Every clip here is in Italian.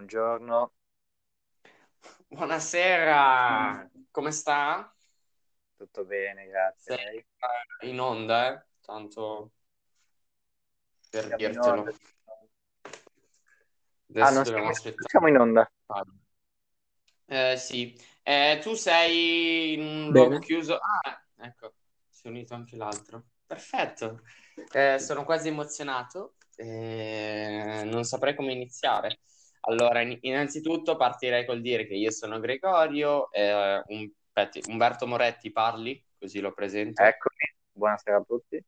Buongiorno. Buonasera, come sta? Tutto bene, grazie. Sei in onda, eh? Tanto per Siamo dirtelo. Adesso Ah, non dobbiamo siamo, aspettare. siamo in onda. Eh, sì, Eh, tu sei in un blog chiuso. Ah, ecco, si è unito anche l'altro. Perfetto. Eh, sono quasi emozionato. Eh, non saprei come iniziare. Allora, in- innanzitutto partirei col dire che io sono Gregorio, eh, un- aspetti, Umberto Moretti parli, così lo presento. Eccomi. Buonasera a tutti.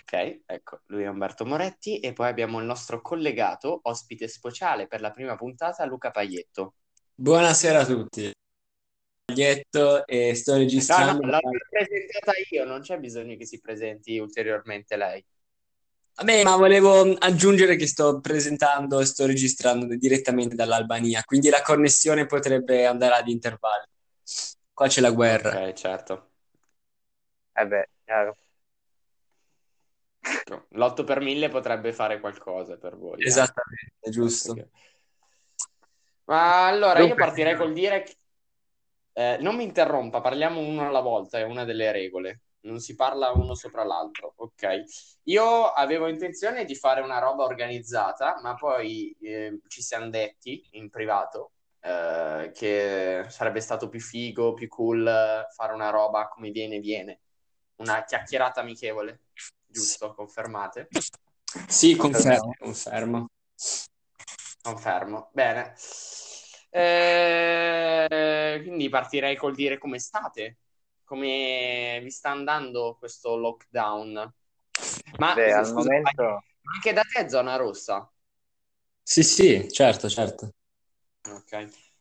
Ok, ecco, lui è Umberto Moretti e poi abbiamo il nostro collegato, ospite speciale per la prima puntata, Luca Paglietto. Buonasera a tutti. Paglietto e sto No, no, registrando. l'ho presentata io, non c'è bisogno che si presenti ulteriormente lei. Vabbè, ma volevo aggiungere che sto presentando e sto registrando direttamente dall'Albania, quindi la connessione potrebbe andare ad intervalli. Qua c'è la guerra. Ok, certo. Eh beh, chiaro. L'8 per 1000 potrebbe fare qualcosa per voi. eh. Esattamente, giusto. Perché- Ma allora, io partirei col dire che eh, non mi interrompa, parliamo uno alla volta, è una delle regole. Non si parla uno sopra l'altro, ok? Io avevo intenzione di fare una roba organizzata, ma poi eh, ci siamo detti in privato eh, che sarebbe stato più figo, più cool eh, fare una roba come viene, viene. Una chiacchierata amichevole, giusto? Confermate? Sì, confermo, confermo. Confermo. Bene. Eh, quindi partirei col dire come state, come vi sta andando questo lockdown. Ma Beh, al scusa, momento anche da te è zona rossa? Sì, sì, certo, certo. Ok.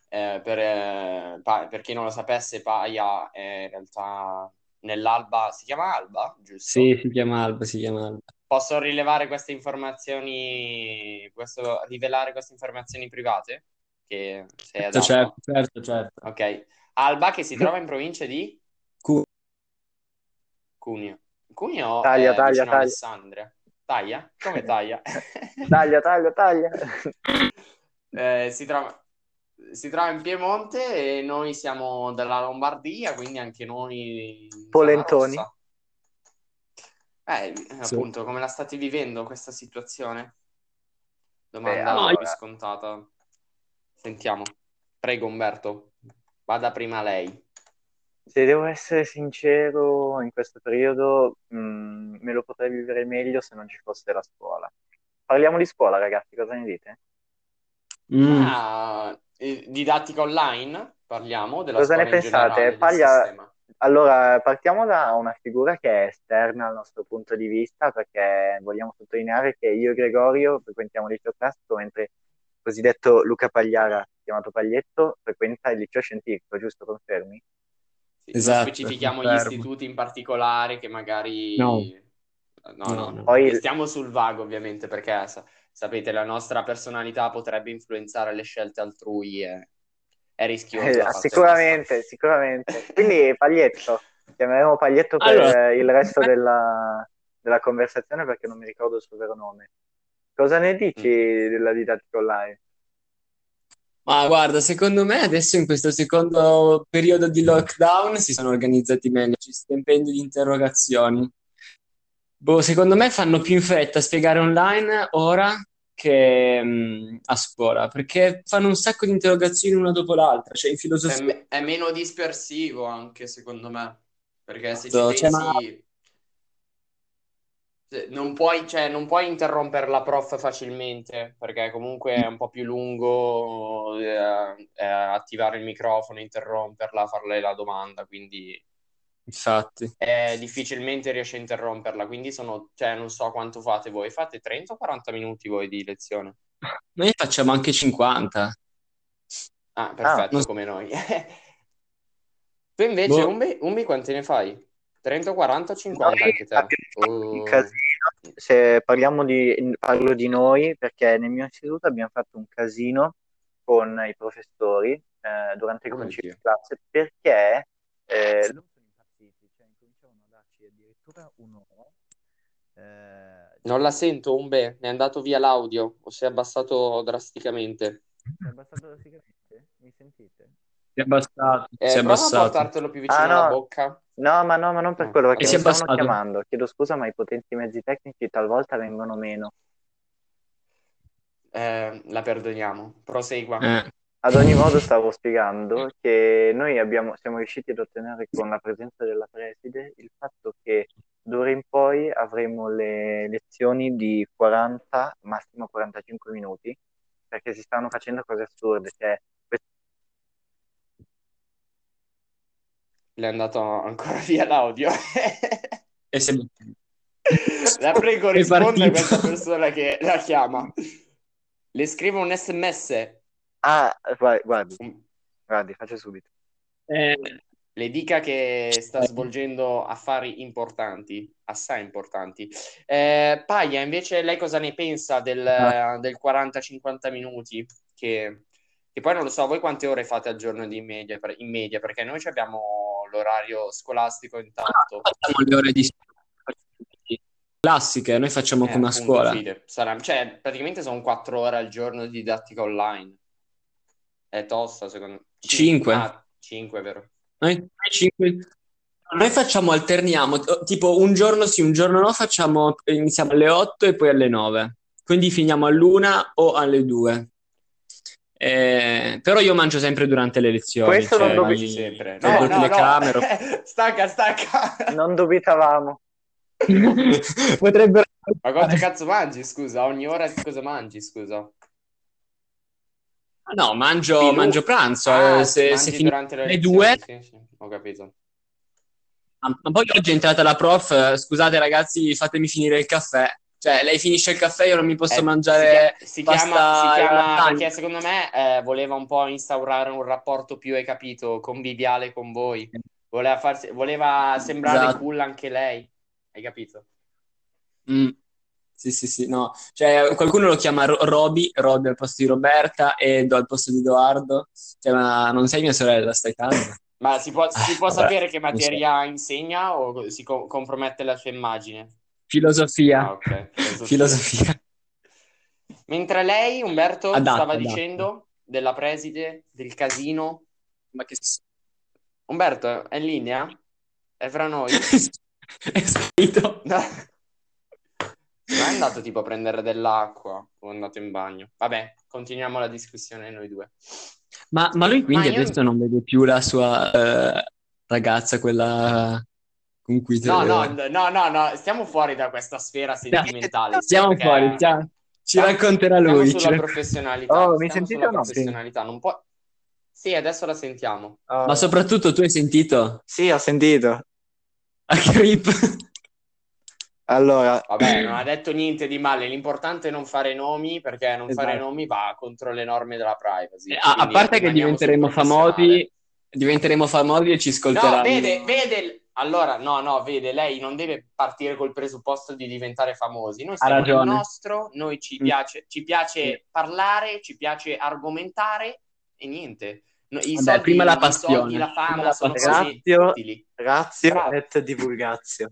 Eh, per, eh, Pa- per chi non lo sapesse, Paia è in realtà nell'Alba, si chiama Alba, giusto? Sì, si chiama Alba, si chiama Alba. Posso rilevare queste informazioni, posso rivelare queste informazioni private? Che sei Certo, certo, certo, certo. Ok. Alba che si trova in provincia di Cuneo. Cuneo Taglia, è taglia, taglia. Alessandria. Taglia? Come taglia? taglia, taglia, taglia. Eh, si trova, si trova in Piemonte e noi siamo della Lombardia, quindi anche noi Polentoni. Eh, appunto, come la state vivendo questa situazione? Domanda Beh, allora- scontata. Sentiamo. Prego, Umberto. Vada prima lei. Se devo essere sincero, in questo periodo mh, me lo potrei vivere meglio se non ci fosse la scuola. Parliamo di scuola, ragazzi, cosa ne dite? Mm. Ah, eh, didattica online? Parliamo della Cosa ne scuola in pensate? generale, Paglia-. Allora, partiamo da una figura che è esterna al nostro punto di vista, perché vogliamo sottolineare che io e Gregorio frequentiamo il liceo classico, mentre il cosiddetto Luca Pagliara, chiamato Paglietto, frequenta il liceo scientifico, giusto? Confermi? Sì, non Esatto, specifichiamo gli confermo. istituti in particolare che magari... No. No, No, no. Poi- Stiamo sul vago ovviamente perché sa- sapete la nostra personalità potrebbe influenzare le scelte altrui e è rischioso. Eh, sicuramente, sicuramente. Quindi Paglietto, chiameremo Paglietto per Allora- il resto della, della conversazione perché non mi ricordo il suo vero nome. Cosa ne dici Mm. della didattica online? Ma guarda, secondo me adesso in questo secondo periodo di lockdown si sono organizzati meglio, ci sta empendio di interrogazioni. Boh, secondo me fanno più in fretta a spiegare online ora che mm, a scuola, perché fanno un sacco di interrogazioni una dopo l'altra, cioè in È, filosofia. me- è meno dispersivo anche secondo me perché se ci Esatto, cioè, ma- non puoi, cioè, non puoi interrompere la prof facilmente perché comunque è un po' più lungo eh, eh, attivare il microfono, interromperla, farle la domanda, quindi Infatti. eh, difficilmente riesci a interromperla. Quindi sono, cioè, non so quanto fate voi. Fate 30 o 40 minuti voi di lezione? Noi facciamo anche 50. Ah, perfetto, non- come noi. Tu invece, Boh. Umbi, Umbi, quanti ne fai? 30, 40 o 50 Noi anche te? Oh. casino, se parliamo di, parlo di noi, perché nel mio istituto abbiamo fatto un casino con i professori eh, durante il Oh di classe perché eh, loro sono impazziti, cioè incominciavano a darci addirittura un'ora. eh, Non la sento, Umbe, è andato via l'audio o si è abbassato drasticamente. Si è abbassato drasticamente? Mi sentite? Si è abbassato. Eh, si è prova a abbassato. portartelo più vicino Ah, no. alla bocca. No, ma no, ma non per quello, E perché è mi stavano abbassato. chiamando. Chiedo scusa, ma i potenti mezzi tecnici talvolta vengono meno. Eh, la perdoniamo. Prosegua. Eh, Ad ogni modo stavo spiegando che noi abbiamo, siamo riusciti ad ottenere con la presenza della preside il fatto che d'ora in poi avremo le lezioni di 40, massimo 45 minuti, perché si stanno facendo cose assurde. Cioè, Le è andato ancora via l'audio. e è- La prego È risponda a questa persona che la chiama. Le scrivo un sms. ah, guardi, guardi, guardi, faccio subito. Eh, Le dica che sta svolgendo affari importanti, assai importanti. Eh, Paia, invece, lei cosa ne pensa del, Ah. del 40-50 minuti? Che, che poi non lo so, voi quante ore fate al giorno di media, in media? Perché noi ci abbiamo l'orario scolastico intatto. facciamo le ore di classiche, noi facciamo Eh, come a scuola. Fide. Sarà- cioè, praticamente sono 4 ore al giorno di didattica online. È tosta, secondo me. Cinque. Ah, 5, vero. Noi, cinque- noi facciamo, alterniamo, tipo un giorno sì, un giorno no, facciamo, iniziamo alle 8 e poi alle 9. Quindi finiamo all'una o alle 2. Eh, però io mangio sempre durante le lezioni. Questo non cioè, dovevi- mi- sempre. No, no, no. telecamere. Stacca, stacca. Non dubitavamo. Potrebbero... Ma quanto cazzo mangi, scusa? Ogni ora cosa mangi, scusa? No, mangio, mangio pranzo. Ah, eh, se, se finisce durante le alle lezioni, due, Sì, sì, ho capito. Ma poi oggi è entrata la prof, eh, scusate ragazzi, fatemi finire il caffè. Cioè, lei finisce il caffè, io non mi posso Eh, mangiare si, si chiama, si e chiama perché secondo me eh, voleva un po' instaurare un rapporto più, hai capito, conviviale con voi. Voleva, farsi, voleva sembrare Esatto. cool anche lei, hai capito? Mm. Sì, sì, sì, no. Cioè, qualcuno lo chiama Ro- Roby, Roby al posto di Roberta, Edo al posto di Edoardo. Cioè, ma non sei mia sorella, stai calma. Ma si può, si Ah, può vabbè, sapere che lo so. materia insegna o si co- compromette la sua immagine? Filosofia. Ah, ok. Filosofia. Filosofia. Mentre lei, Umberto, Adatto, stava adatto. dicendo della preside, del casino. Ma che Umberto, è in linea? È fra noi? è scritto. No. Non è andato tipo a prendere dell'acqua o è andato in bagno. Vabbè, continuiamo la discussione noi due. Ma, ma lui quindi Ma io- adesso non vede più la sua eh, ragazza, quella con cui... No, no, no, no, no, stiamo fuori da questa sfera sentimentale. Siamo perché fuori, stiamo- ci stiamo- racconterà stiamo lui. sulla rac- professionalità. Oh, mi sentite o no? Sì. professionalità. Non può... Sì, adesso la sentiamo. Oh, Ma soprattutto tu hai sentito? Sì, ho sentito. A Creep? Allora, Vabbè, non ha detto niente di male. L'importante è non fare nomi perché non fare Esatto. nomi va contro le norme della privacy. A, a parte che diventeremo famosi, diventeremo famosi e ci ascolteranno. No, vede, vede. Allora, no, no, vede, lei non deve partire col presupposto di diventare famosi. Noi stiamo nel ragione. nostro, noi ci Mm. piace, ci piace Sì. parlare, ci piace argomentare e niente. No, I Vabbè, soldi, prima la i passione. soldi, la fama la sono passione. razio Bravo. et divulgatio.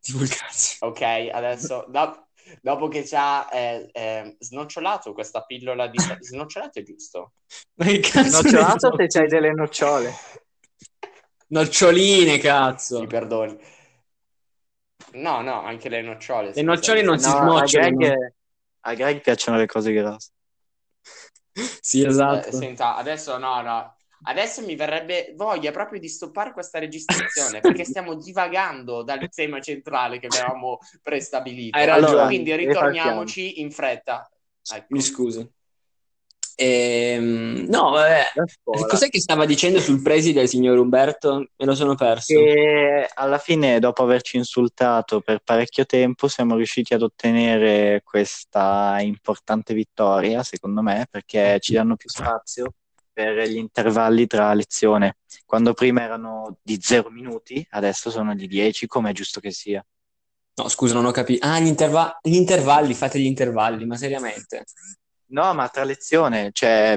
Divulgazione. Ok, adesso do- dopo che ci ha eh, eh, snocciolato questa pillola di snocciolato è giusto. Ma che cazzo ne Nocciolato so? se c'hai delle nocciole. Noccioline, cazzo. Mi perdoni. No, no, anche le nocciole. Le nocciole non si No, a snocciolano. Greg, a Greg piacciono le cose grosse. Sì, esatto. Eh, senta, adesso no, no. Adesso mi verrebbe voglia proprio di stoppare questa registrazione perché stiamo divagando dal tema centrale che avevamo prestabilito. Hai ragione. Quindi ritorniamoci in fretta. Ecco. Mi scusi. Ehm, no, vabbè. Cos'è che stava dicendo sul preside il signor Umberto? Me lo sono perso. E alla fine, dopo averci insultato per parecchio tempo, siamo riusciti ad ottenere questa importante vittoria, secondo me, perché ci danno più spazio per gli intervalli tra lezione. Quando prima erano di 0 minuti, adesso sono di 10, come è giusto che sia. No, scusa, non ho capito. Ah, gli, interva- gli intervalli, fate gli intervalli, ma seriamente. No, ma tra lezione, cioè,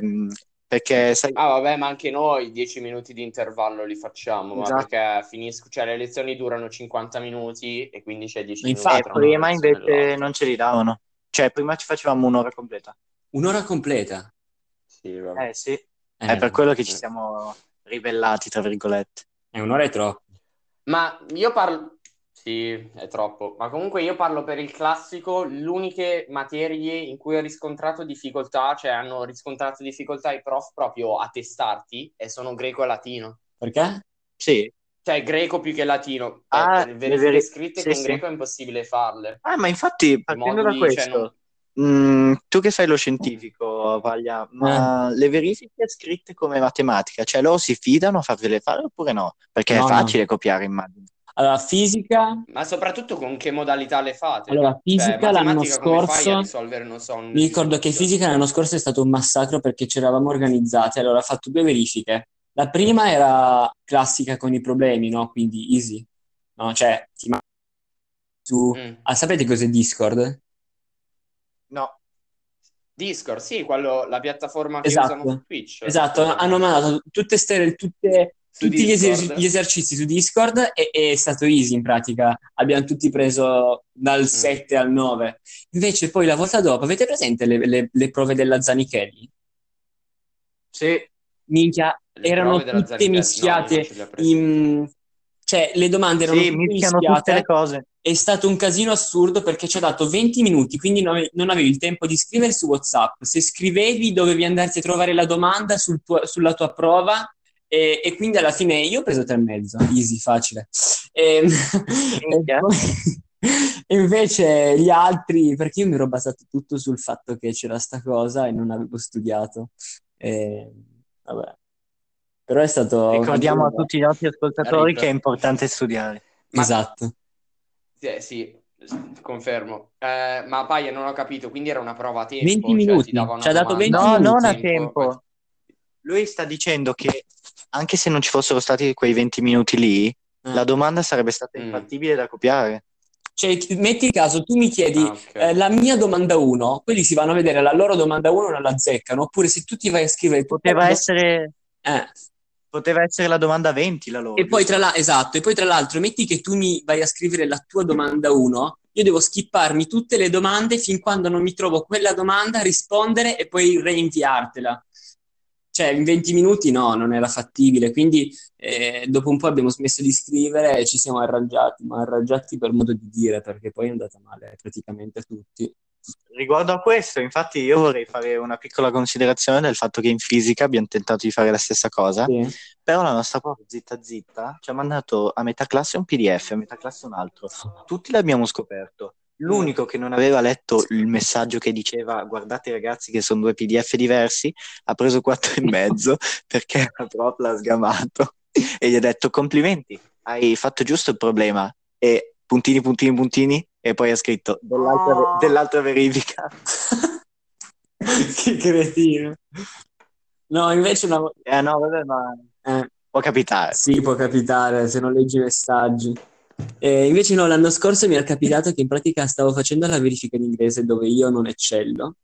perché sai, Ah, vabbè, ma anche noi 10 minuti di intervallo li facciamo, ma Esatto. perché finisco, cioè le lezioni durano 50 minuti e quindi c'è 10 Ma minuti infatti, eh, una prima e invece l'altra. non ce li davano. Cioè, prima ci facevamo un'ora completa. Un'ora completa. Sì, vabbè. Eh sì, Eh, è per quello che ci siamo ribellati, tra virgolette. È un'ora è troppo. Ma io parlo... Sì, è troppo. Ma comunque io parlo per il classico, le uniche materie in cui ho riscontrato difficoltà, cioè hanno riscontrato difficoltà i prof proprio a testarti, e sono greco e latino. Perché? Sì. Cioè greco più che latino. Ah, Eh, le verifiche veri- scritte sì, con sì. greco è impossibile farle. Ah, ma infatti, partendo da cioè, questo, non- mh, tu che fai lo scientifico, Vaglia, ma le verifiche scritte come matematica, cioè loro si fidano a farvele fare oppure no? Perché No, è no. facile copiare, immagino. Allora, fisica, Ma soprattutto con che modalità le fate? allora, fisica Cioè, l'anno matematica come fai a scorso, risolvere, non so, mi ricordo che fisica l'anno scorso è stato un massacro perché ci eravamo organizzati. Allora, ho fatto due verifiche. La prima era classica con i problemi, no? Quindi easy, no? Cioè, ti ma- su... Mm. Ah, sapete cos'è Discord? No, Discord, sì, quello, la piattaforma che Esatto. usano su Twitch. Esatto, hanno mandato tutte ste- tutte- tutti gli, eser- gli esercizi su Discord e e è stato easy in pratica. Abbiamo tutti preso Mm. dal 7 al 9. Invece poi la volta dopo, avete presente le, le- le prove della Zanichelli? sì, Minchia, Le erano tutte Zanichelli, no, mischiate prese. in... Cioè, le domande erano sì, tutte mischiano tutte le mischiate. cose. È stato un casino assurdo perché ci ha dato 20 minuti, quindi non avevi, non avevi il tempo di scrivere su WhatsApp. Se scrivevi, dovevi andarti a trovare la domanda sul tuo- sulla tua prova. E, e quindi alla fine io ho preso tre e mezzo, easy, facile. E, e invece gli altri, perché io mi ero basato tutto sul fatto che c'era sta cosa e non avevo studiato. E, vabbè. Però è stato... Ricordiamo a tutti i nostri ascoltatori che è importante studiare. Ma- Esatto. Eh, sì, confermo. Eh, ma Paia non ho capito, quindi era una prova a tempo. 20 cioè, ti minuti, ci ha dato domanda 20 No, minuti. non a poi- tempo. Lui sta dicendo che anche se non ci fossero stati quei 20 minuti lì, Eh. la domanda sarebbe stata Mm. infattibile da copiare. Cioè, metti il caso, tu mi chiedi Ah, ok. eh, la mia domanda 1, quelli si vanno a vedere la loro domanda 1 e non la azzeccano, oppure se tu ti vai a scrivere Poteva essere, Eh, poteva essere la domanda 20 la loro. E poi tra la- esatto, e poi tra l'altro metti che tu mi vai a scrivere la tua domanda 1, io devo skipparmi tutte le domande fin quando non mi trovo quella domanda, rispondere e poi reinviartela. Cioè, in 20 minuti no, non era fattibile, quindi eh, dopo un po' abbiamo smesso di scrivere e ci siamo arrangiati, ma arrangiati per modo di dire, perché poi è andata male praticamente a tutti. Riguardo a questo, infatti, io vorrei fare una piccola considerazione del fatto che in fisica abbiamo tentato di fare la stessa cosa, Sì. però la nostra prof zitta zitta ci ha mandato a metà classe un PDF, a metà classe un altro. Tutti l'abbiamo scoperto. L'unico che non aveva letto il messaggio che diceva guardate ragazzi che sono due PDF diversi, ha preso quattro e mezzo perché la prof l'ha sgamato e gli ha detto complimenti, hai fatto giusto il problema e puntini puntini puntini e poi ha scritto dell'altra, Oh. dell'altra verifica. Che cretino. No, invece una... Eh no, vabbè, ma eh, può capitare. Sì, può capitare se non leggi i messaggi. Eh, invece no, l'anno scorso mi è capitato che in pratica stavo facendo la verifica in inglese dove io non eccello.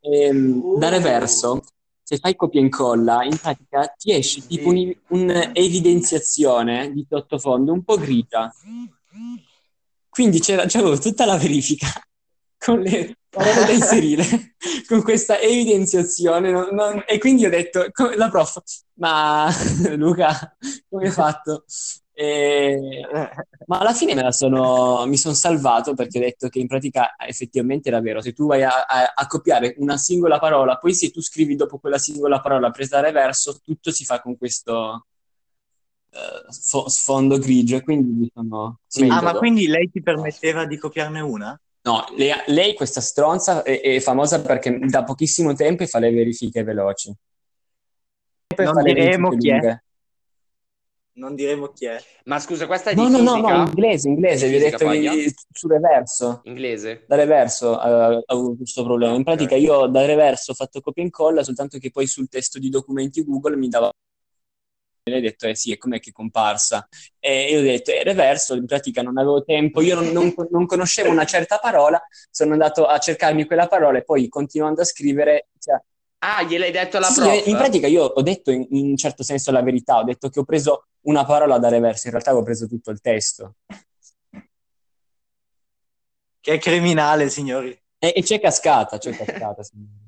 Ehm, da reverso, se fai copia e incolla, in pratica ti esce tipo un- un'evidenziazione di sottofondo un po' grigia. Quindi c'era, c'avevo tutta la verifica con le parole da inserire, con questa evidenziazione. non- non- e quindi ho detto, la prof, ma Luca, come hai fatto? E- ma alla fine me la sono, mi sono salvato perché ho detto che in pratica effettivamente era vero. Se tu vai a, a- a copiare una singola parola, poi se tu scrivi dopo quella singola parola presa da reverso, tutto si fa con questo eh, sfo- sfondo grigio. E quindi sono... sì, Ah, ma quindi lei ti permetteva di copiarne una? No, lei, lei, questa stronza, è, è famosa perché da pochissimo tempo fa le verifiche veloci. Non diremo chi è. Non diremo chi è. Ma scusa, questa è No, di no, no, fisica? no, inglese, inglese, vi ho fisica detto paglia? che su reverso, Inglese? da reverso eh, ho avuto questo problema. In pratica io da reverso ho fatto copia e incolla, soltanto che poi sul testo di documenti Google mi dava e lei ha detto, eh sì, e com'è che è comparsa? E io ho detto, eh, reverso, in pratica non avevo tempo, io non, non- non conoscevo una certa parola, sono andato a cercarmi quella parola e poi continuando a scrivere, cioè, Ah, gliel'hai detto alla sì, prof? in pratica io ho detto in, in un certo senso la verità, ho detto che ho preso una parola da reverso, in realtà avevo preso tutto il testo. Che è criminale, signori. E, e c'è cascata, c'è cascata. signori.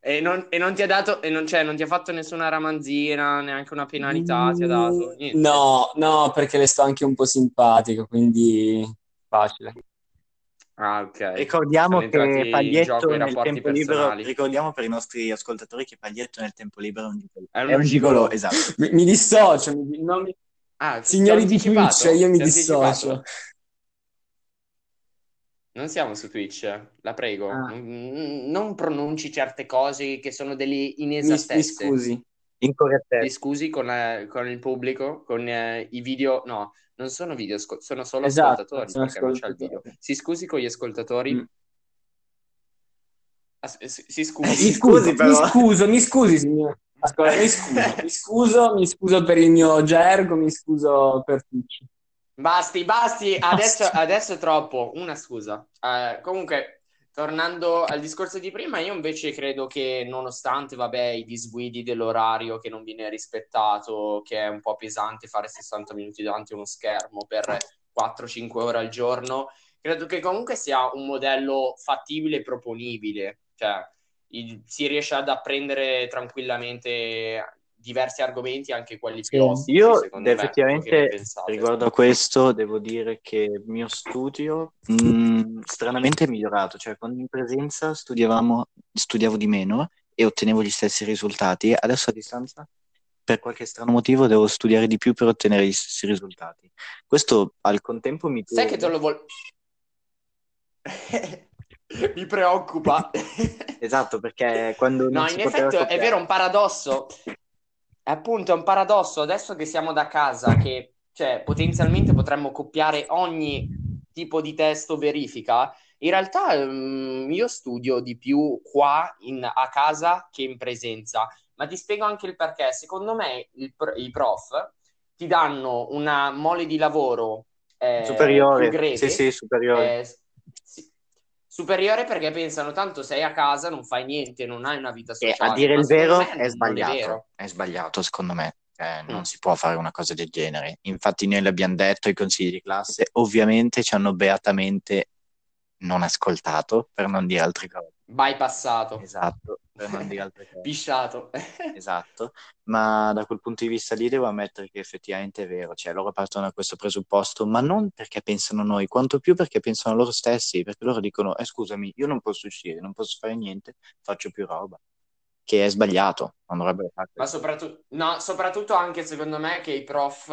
E non, e non ti ha dato, e non, cioè, non ti ha fatto nessuna ramanzina, neanche una penalità ti ha dato? Mm, Niente. No, no, perché le sto anche un po' simpatico, quindi facile. Ah, ok. Ricordiamo che Paglietto nel tempo libero, personali. ricordiamo per i nostri ascoltatori che Paglietto nel tempo libero è un gigolo. È un gigolò. gigolò, esatto. Mi, mi dissocio, mi- non mi- Ah, signori di? Twitch, io mi dissocio. Non siamo su Twitch, la prego. Ah. Non, non pronunci certe cose che sono delle Mi, mi inesattezze. scusi. Ti Incorrettezza. scusi con, eh, con il pubblico, con eh, i video. No, non sono video, ascol- sono solo Esatto, ascoltatori sono perché non c'è il video. ascoltatori. Si scusi con gli ascoltatori. Mm. As- si, si Eh, scusi. mi scusi, scuso, però. mi scuso, mi scusi, signore. Ascolta, mi scuso, mi scuso, mi scuso per il mio gergo, mi scuso per Twitch. Basti, basti, adesso, Basta. adesso è troppo. Una scusa. Eh, comunque, tornando al discorso di prima, io invece credo che nonostante, vabbè, i disguidi dell'orario che non viene rispettato, che è un po' pesante fare 60 minuti davanti a uno schermo per 4-5 ore al giorno, credo che comunque sia un modello fattibile e proponibile. Cioè, il- si riesce ad apprendere tranquillamente diversi argomenti, anche quelli più Sì. Io me. effettivamente riguardo a questo devo dire che il mio studio mh, stranamente è migliorato, cioè quando in presenza studiavamo, studiavo di meno e ottenevo gli stessi risultati, adesso a distanza per qualche strano motivo devo studiare di più per ottenere gli stessi risultati. Questo al contempo mi Sai che te lo vol... Mi preoccupa. Esatto, perché quando No, in effetti è copiare- vero, è un paradosso. Appunto è un paradosso. Adesso che siamo da casa, che cioè, potenzialmente potremmo copiare ogni tipo di testo verifica, in realtà ehm, io studio di più qua in- a casa che in presenza. Ma ti spiego anche il perché. Secondo me il i prof ti danno una mole di lavoro eh, superiore, più greve, sì, sì, superiore. eh, sì. Superiore perché pensano tanto sei a casa, non fai niente, non hai una vita E sociale. a dire il vero è sbagliato, vero. è sbagliato secondo me, Eh, non Mm. si può fare una cosa del genere. Infatti noi l'abbiamo detto ai consigli di classe, ovviamente ci hanno beatamente non ascoltato, per non dire altre cose. Bypassato, Esatto, per non dire altre cose. pisciato. Esatto, ma da quel punto di vista lì devo ammettere che effettivamente è vero, cioè loro partono da questo presupposto, ma non perché pensano a noi, quanto più perché pensano a loro stessi, perché loro dicono, eh scusami, io non posso uscire, non posso fare niente, faccio più roba, che è sbagliato, non dovrebbero fare Ma soprattutto, no, soprattutto anche secondo me che i prof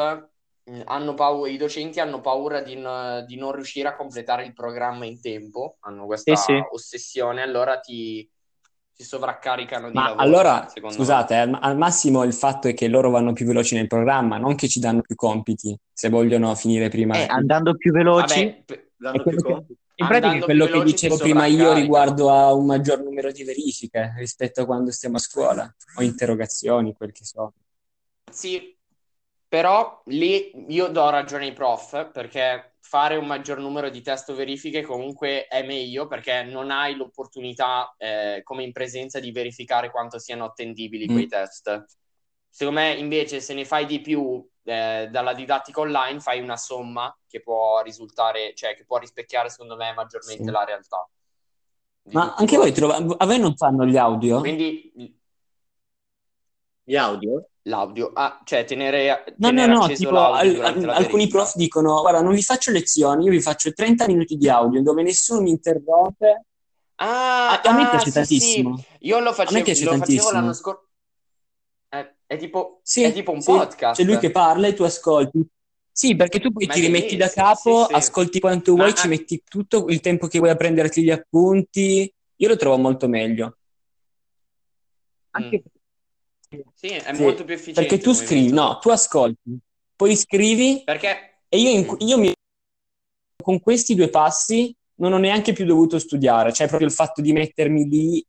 paura, i docenti hanno paura di, n- di non riuscire a completare il programma in tempo, hanno questa Sì, sì. ossessione, allora ti, ti sovraccaricano di Ma lavoro, allora, scusate, al, al massimo il fatto è che loro vanno più veloci nel programma, non che ci danno più compiti se vogliono finire prima. Eh, andando più veloci, Vabbè, p- danno più che- compiti. In pratica è quello che dicevo prima io riguardo a un maggior numero di verifiche rispetto a quando stiamo a scuola o interrogazioni, quel che so. Sì, però lì io do ragione ai prof perché fare un maggior numero di test o verifiche comunque è meglio perché non hai l'opportunità, eh, come in presenza, di verificare quanto siano attendibili quei Mm. test. Secondo me, invece, se ne fai di più eh, dalla didattica online, fai una somma che può risultare, cioè che può rispecchiare, secondo me, maggiormente Sì. la realtà. di Ma anche voi, quanti. trova- a voi non fanno gli audio? Quindi Gli audio? L'audio, ah, cioè tenere, No, no, tenere no, acceso tipo al- alcuni prof dicono, guarda, non vi faccio lezioni, io vi faccio 30 minuti di audio dove nessuno mi interrompe. Ah, A, a me ah, piace sì, tantissimo. sì. Io lo facevo, piace lo facevo tantissimo. l'anno scorso. È, è tipo, Sì, è tipo un sì, podcast. c'è lui che parla e tu ascolti. Sì, perché tu poi Ma ti rimetti da capo, sì, sì. ascolti quanto Ma vuoi, ci an- metti tutto il tempo che vuoi a prenderti gli appunti. Io lo trovo molto meglio. Anche Sì, è Sì, molto più efficiente perché tu scrivi, no, tu ascolti, poi scrivi Perché? e io, in- io mi con questi due passi non ho neanche più dovuto studiare, cioè proprio il fatto di mettermi lì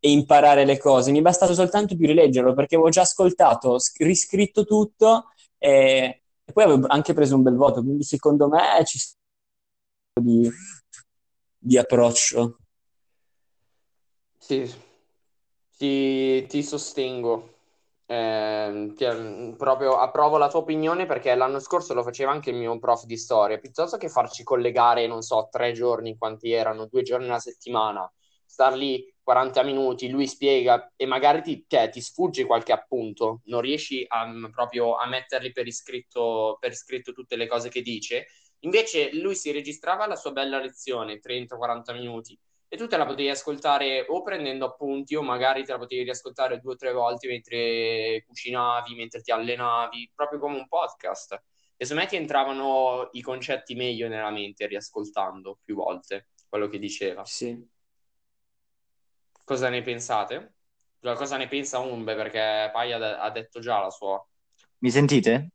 e imparare le cose, mi è bastato soltanto più rileggerlo perché avevo già ascoltato, sc- riscritto tutto e, e poi avevo anche preso un bel voto, quindi secondo me ci sta di, di approccio. sì, ti, ti sostengo. Eh, ti- proprio approvo la tua opinione perché l'anno scorso lo faceva anche il mio prof di storia. Piuttosto che farci collegare, non so, tre giorni, quanti erano, due giorni alla settimana, star lì 40 minuti, lui spiega e magari ti, cioè, ti sfugge qualche appunto, non riesci a, proprio a metterli per iscritto, per iscritto tutte le cose che dice. Invece lui si registrava la sua bella lezione, 30-40 minuti, e tu te la potevi ascoltare o prendendo appunti o magari te la potevi riascoltare due o tre volte mentre cucinavi, mentre ti allenavi, proprio come un podcast. E secondo me ti entravano i concetti meglio nella mente riascoltando più volte quello che diceva. Sì. Cosa ne pensate? Cosa ne pensa Umbe? Perché Paia ha detto già la sua. Mi sentite?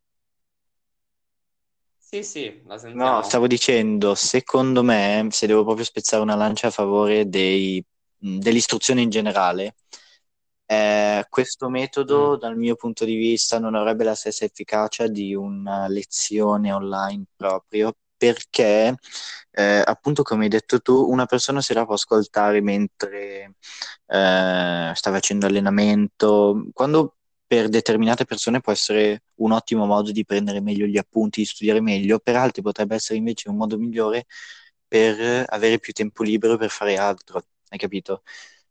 Sì, sì, la sentiamo. No, stavo dicendo, secondo me, se devo proprio spezzare una lancia a favore dei, dell'istruzione in generale, eh, questo metodo, mm. dal mio punto di vista, non avrebbe la stessa efficacia di una lezione online proprio, perché eh, appunto come hai detto tu, una persona se la può ascoltare mentre eh, sta facendo allenamento, quando per determinate persone può essere un ottimo modo di prendere meglio gli appunti, di studiare meglio, per altri potrebbe essere invece un modo migliore per avere più tempo libero per fare altro, hai capito?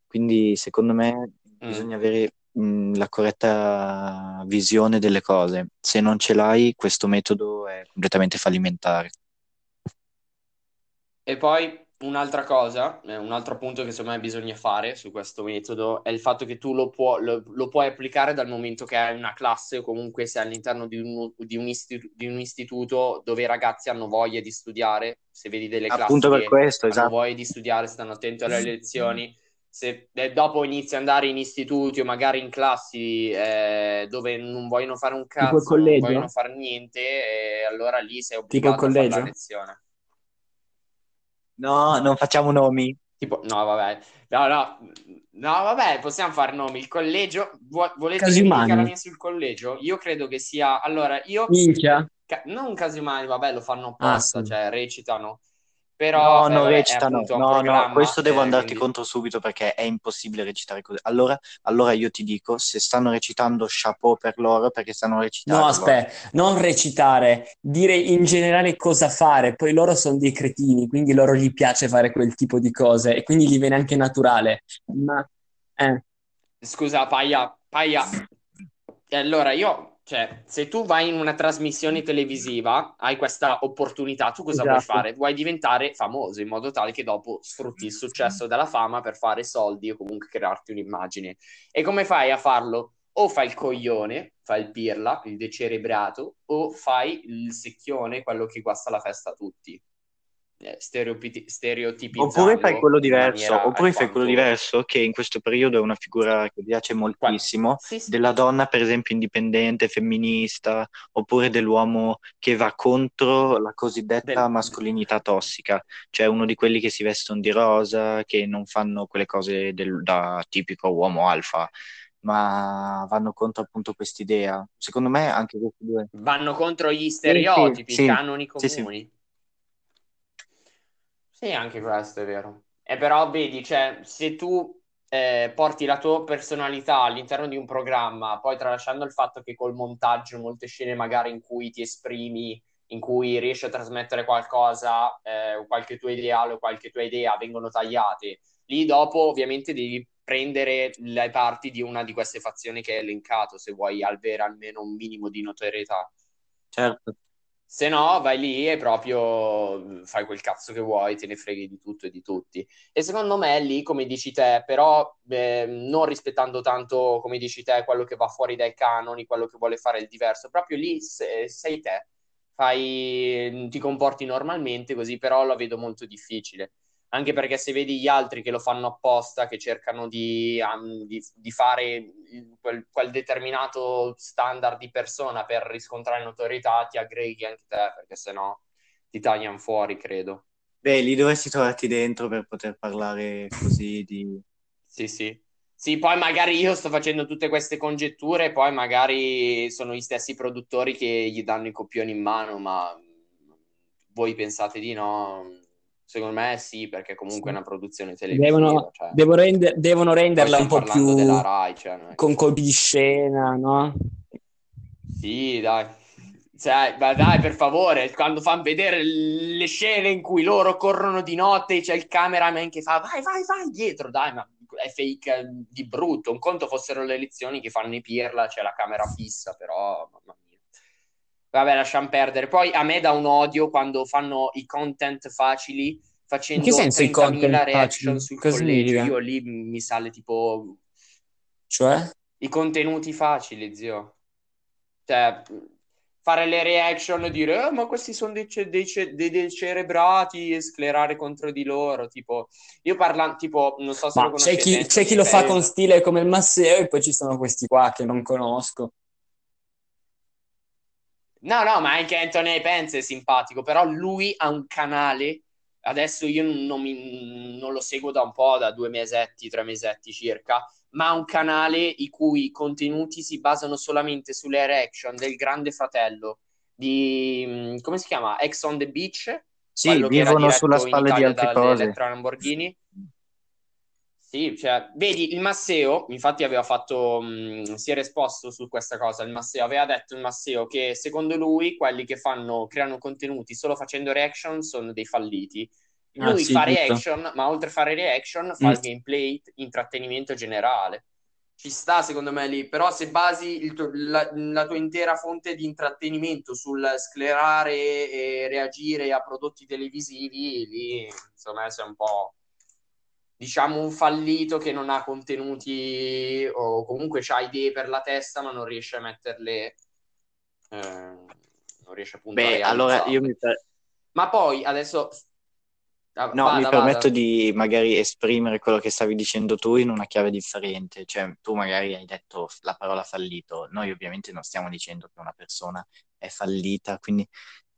Quindi secondo me mm. bisogna avere mh, la corretta visione delle cose. Se non ce l'hai, questo metodo è completamente fallimentare. E poi un'altra cosa, eh, un altro punto che secondo me bisogna fare su questo metodo è il fatto che tu lo, può, lo, lo puoi applicare dal momento che hai una classe o comunque sei all'interno di un, di, un istitu- di un, istituto dove i ragazzi hanno voglia di studiare. Se vedi delle classi Appunto per questo, hanno esatto. voglia di studiare, stanno attenti alle lezioni. Se eh, dopo inizi ad andare in istituti o magari in classi eh, dove non vogliono fare un cazzo, non vogliono fare niente, eh, allora lì sei obbligato a fare la lezione. No, non facciamo nomi. Tipo, no, vabbè. No, no, no, vabbè, possiamo fare nomi. Il collegio, volete criticare la mia sul collegio? Io credo che sia, allora, io... Minchia. Ca- non umani, vabbè, lo fanno apposta, ah, sì. cioè recitano. Però no, non vabbè, recitano. No, no, questo devo andarti quindi... contro subito perché è impossibile recitare così. Allora, allora io ti dico, se stanno recitando chapeau per loro, perché stanno recitando. No, aspetta, non recitare, dire in generale cosa fare. Poi loro sono dei cretini, quindi loro gli piace fare quel tipo di cose e quindi gli viene anche naturale. Ma eh. Scusa, Paia, Paia. E allora io cioè, se tu vai in una trasmissione televisiva, hai questa opportunità, tu cosa esatto. vuoi fare? Vuoi diventare famoso in modo tale che dopo sfrutti il successo della fama per fare soldi o comunque crearti un'immagine. E come fai a farlo? O fai il coglione, fai il pirla, il decerebrato, o fai il secchione, quello che guasta la festa a tutti. Eh, stereotipizzando oppure fai quello diverso oppure fai quello diverso che in questo periodo è una figura che piace moltissimo sì, sì. della donna per esempio indipendente femminista oppure dell'uomo che va contro la cosiddetta Del... mascolinità tossica. Cioè uno di quelli che si vestono di rosa che non fanno quelle cose del, da tipico uomo alfa ma vanno contro appunto quest'idea. Secondo me anche questi due vanno contro gli stereotipi sì, i canoni comuni sì, anche questo è vero. E però vedi, cioè, se tu eh, porti la tua personalità all'interno di un programma, poi tralasciando il fatto che col montaggio molte scene magari in cui ti esprimi, in cui riesci a trasmettere qualcosa, eh, qualche tuo ideale o qualche tua idea vengono tagliate, lì dopo ovviamente devi prendere le parti di una di queste fazioni che hai elencato se vuoi avere almeno un minimo di notorietà. Certo. Se no, vai lì e proprio fai quel cazzo che vuoi, te ne freghi di tutto e di tutti. E secondo me lì, come dici te, però eh, non rispettando tanto, come dici te, quello che va fuori dai canoni, quello che vuole fare il diverso, proprio lì se, sei te, fai, ti comporti normalmente così, però lo vedo molto difficile anche perché se vedi gli altri che lo fanno apposta, che cercano di, um, di, di fare quel, quel, determinato standard di persona per riscontrare notorietà, ti aggreghi anche te, perché sennò ti tagliano fuori, credo. Beh, lì dovresti trovarti dentro per poter parlare così di... sì, sì. Sì, poi magari io sto facendo tutte queste congetture, poi magari sono gli stessi produttori che gli danno i copioni in mano, ma voi pensate di no? Secondo me sì, perché comunque sì. è una produzione televisiva. Devono, cioè. devono, render, devono renderla un po' più della Rai, cioè, con colpi di scena, no? Sì, dai. Cioè, ma dai, per favore, quando fanno vedere le scene in cui loro corrono di notte, c'è il cameraman che fa vai, vai, vai dietro, dai, ma è fake di brutto. Un conto fossero le lezioni che fanno i pirla, c'è la camera fissa, però, mamma mia. Vabbè, lasciamo perdere. Poi a me dà un odio quando fanno i content facili facendo In che senso i 30.000 content reaction facili? sul Cosa collegio. Io lì mi sale tipo Cioè? i contenuti facili, zio. Cioè, fare le reaction e dire, "Eh, ma questi sono dei, ce- dei ce- dei decerebrati e sclerare contro di loro. Tipo, io parlo, tipo, non so se lo Ma c'è conoscete, chi, c'è chi lo fa con stile come il Masseo e poi ci sono questi qua che non conosco. No, no, ma anche Anthony Pence è simpatico, però lui ha un canale. Adesso io non, mi- non lo seguo da un po', da due mesetti, tre mesetti circa, ma ha un canale i cui contenuti si basano solamente sulle reaction del Grande Fratello di mm, come si chiama? Ex on the Beach, Sì, vivono sulla spalla di altre cose. Lamborghini. Sì, cioè, vedi, il Masseo, infatti aveva fatto, mh, si era esposto su questa cosa, il Masseo aveva detto il Masseo che secondo lui quelli che fanno, creano contenuti solo facendo reaction sono dei falliti. Ah, Lui sì, fa reaction, ma oltre a fare reaction fa Mm. il gameplay, intrattenimento generale. Ci sta secondo me lì, però se basi il tuo- la, la tua intera fonte di intrattenimento sul sclerare e reagire a prodotti televisivi, lì insomma sei un po' diciamo un fallito che non ha contenuti o comunque ha idee per la testa ma non riesce a metterle eh, non riesce a Beh, allora io mi, per- ma poi adesso Ah, no, vada, mi vada. permetto di magari esprimere quello che stavi dicendo tu in una chiave differente. Cioè, tu magari hai detto la parola fallito. Noi ovviamente non stiamo dicendo che una persona è fallita, quindi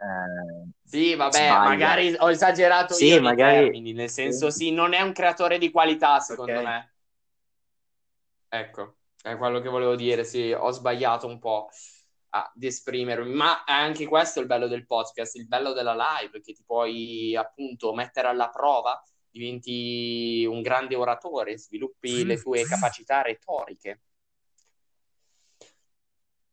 eh, Sì, vabbè, sbaglia. magari ho esagerato Sì, io magari- termini, nel senso sì, non è un creatore di qualità secondo Ok. me. Ecco, è quello che volevo dire, sì, ho sbagliato un po' ad esprimermi, ma è anche questo è il bello del podcast, il bello della live, che ti puoi appunto mettere alla prova, diventi un grande oratore, sviluppi le tue capacità retoriche.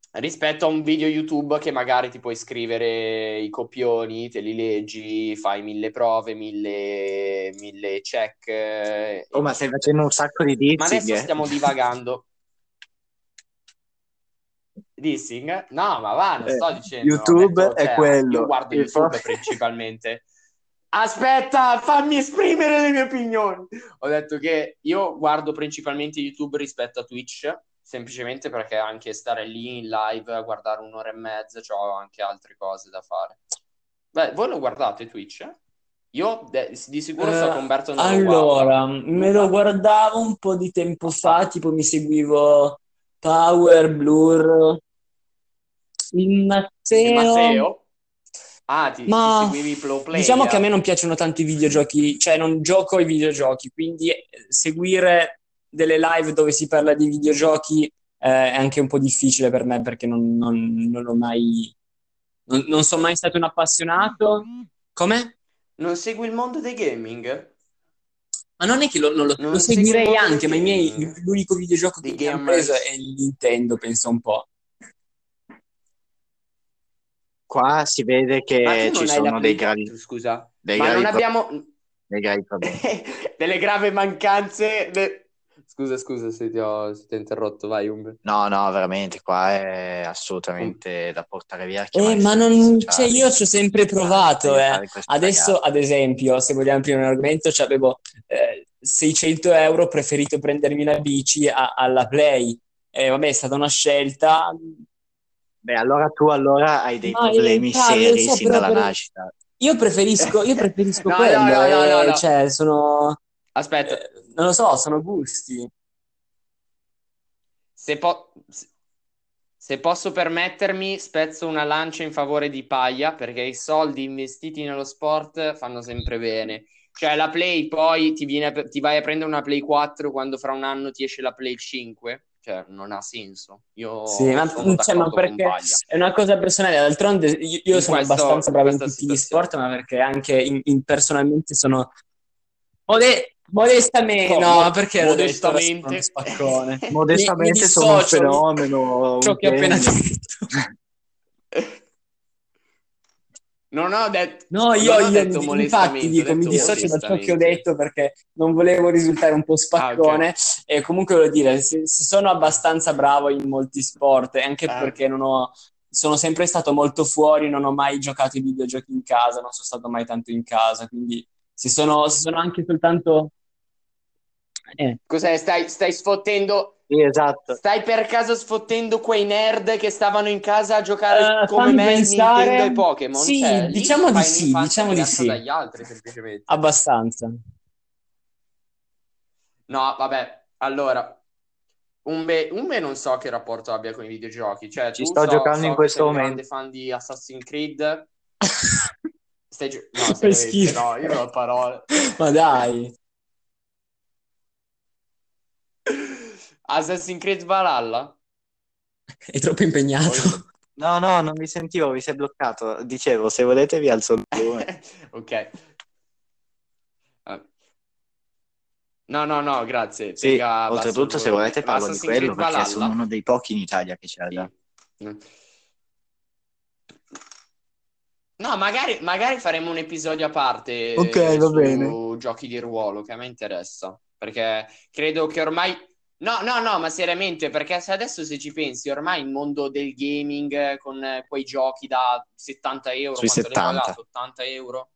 Rispetto a un video YouTube che magari ti puoi scrivere i copioni, te li leggi, fai mille prove, mille, mille check. eh, Oh, ma stai facendo un sacco di ma dissing, adesso eh? stiamo divagando. Dissing? No, ma va, non Eh, sto dicendo. YouTube detto, è cioè, quello. Io guardo YouTube po- principalmente. Aspetta, fammi esprimere le mie opinioni. Ho detto che io guardo principalmente YouTube rispetto a Twitch, semplicemente perché anche stare lì in live a guardare un'ora e mezza, ho anche altre cose da fare. Beh, voi lo guardate Twitch? Io de- di sicuro so che Eh, Umberto non lo guarda. allora, me lo guardavo un po' di tempo fa, tipo mi seguivo Power, Blur, il Il Matteo. Matteo? Ah, ti, Ma ti seguivi Pro Player? diciamo che a me non piacciono tanto i videogiochi, cioè non gioco ai videogiochi, quindi eh, seguire delle live dove si parla di videogiochi eh, è anche un po' difficile per me perché non, non, non ho mai, non, non sono mai stato un appassionato. Come? Non segui il mondo dei gaming? Ma non è che lo, non lo, Non lo seguirei anche, ma i miei, l'unico videogioco che mi gamers? preso è il Nintendo, penso un po'. Qua si vede che ci sono dei gravi, 4, scusa. dei Ma gravi non abbiamo dei gravi problemi. delle gravi mancanze. de- Scusa, scusa se ti ho, se ti ho interrotto, vai Umbe. No, no, veramente, qua è assolutamente da portare via. Eh, ma non, cioè io ci ho sempre provato, eh. Adesso, ragazzi. ad esempio, se vogliamo aprire un argomento, cioè avevo eh, 600 euro, preferito prendermi la bici a- alla Play. E vabbè, è stata una scelta. Beh, allora tu allora hai dei Ma, eh, problemi Fabio, seri so, sin dalla per- nascita. Io preferisco, io preferisco No, no, quello, no, no, no, eh, no. cioè sono, Aspetta, eh, non lo so, sono gusti. se, po- se posso permettermi, spezzo una lancia in favore di Paglia perché i soldi investiti nello sport fanno sempre bene. Cioè, la Play poi ti, viene, ti vai a prendere una Play 4 quando fra un anno ti esce la Play 5. Cioè, non ha senso. Io Sì, ma, cioè, ma perché è una cosa personale. D'altronde io, io sono questo- abbastanza bravo in tutti gli situazione. sport, ma perché anche in, in- personalmente sono mode- modestamente, no, ma perché modestamente. spaccone. Modestamente Mi- mi sono un fenomeno, ciò un che ho appena detto. Non ho detto... No, io, non ho io detto mi- infatti dico, mi dissocio da ciò che ho detto perché non volevo risultare un po' spaccone Ah, e comunque voglio dire, se, se sono abbastanza bravo in molti sport, anche Ah. perché non ho, sono sempre stato molto fuori, non ho mai giocato ai videogiochi in casa, non sono stato mai tanto in casa, quindi se sono, se sono anche soltanto... Eh, Cos'è? Stai, stai sfottendo... Sì, esatto. Stai per caso sfottendo quei nerd che stavano in casa a giocare Eh, come me pensare. Nintendo e Pokémon? Sì, Cioè, diciamo di sì, diciamo di sì. dagli altri, semplicemente. abbastanza. No, vabbè, allora, Umbe, Umbe non so che rapporto abbia con i videogiochi, cioè Ci sto so- giocando so in questo sei momento. grande fan di Assassin's Creed, stai gio- no, schifo. no, io non ho parole. Ma dai. Assassin's Creed Valhalla? È troppo impegnato. No, no, non mi sentivo, mi sei bloccato. Dicevo, se volete vi alzo il volume. Ok. Eh. No, no, no, grazie. Sì, oltretutto se volete parlo di Assassin's quello Creed perché Valhalla. sono uno dei pochi in Italia che ce l'ha già. No, magari, magari faremo un episodio a parte Ok, eh, va su bene. giochi di ruolo, che a me interessa, perché credo che ormai... No, no, no, ma seriamente, perché se adesso se ci pensi, ormai il mondo del gaming eh, con eh, quei giochi da 70 euro, Sui quanto l'hai 70. pagato? 80 euro?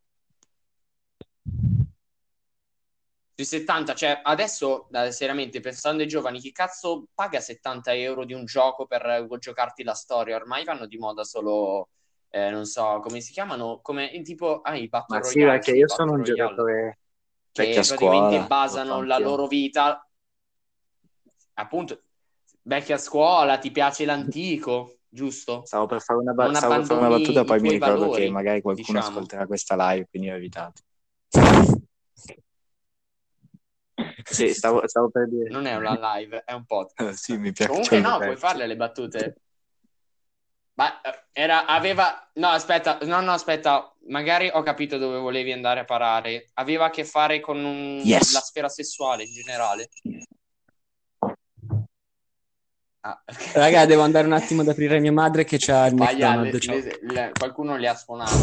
Sui 70, cioè adesso, eh, seriamente, pensando ai giovani, chi cazzo paga 70 euro di un gioco per giocarti la storia? Ormai vanno di moda solo eh, non so come si chiamano, come tipo ah, i Battle Ma sì, Royale, perché sì, io Battle sono un Royale, giocatore che vecchia praticamente scuola. basano la anch'io. loro vita appunto vecchia scuola, ti piace l'antico, giusto? Stavo per fare una, ba- stavo per fare una battuta, poi mi ricordo valori, che magari qualcuno diciamo. ascolterà questa live, quindi ho evitato. Sì, stavo, stavo per dire. Non è una live, è un podcast. sì, mi piace. Comunque no, puoi farle le battute. Ma eh, era, aveva, no aspetta, no no aspetta, magari ho capito dove volevi andare a parare. Aveva a che fare con un- Yes. la sfera sessuale in generale. Ah. Raga, devo andare un attimo ad aprire mia madre che c'ha il Paia, le- le- le- qualcuno le ha suonato.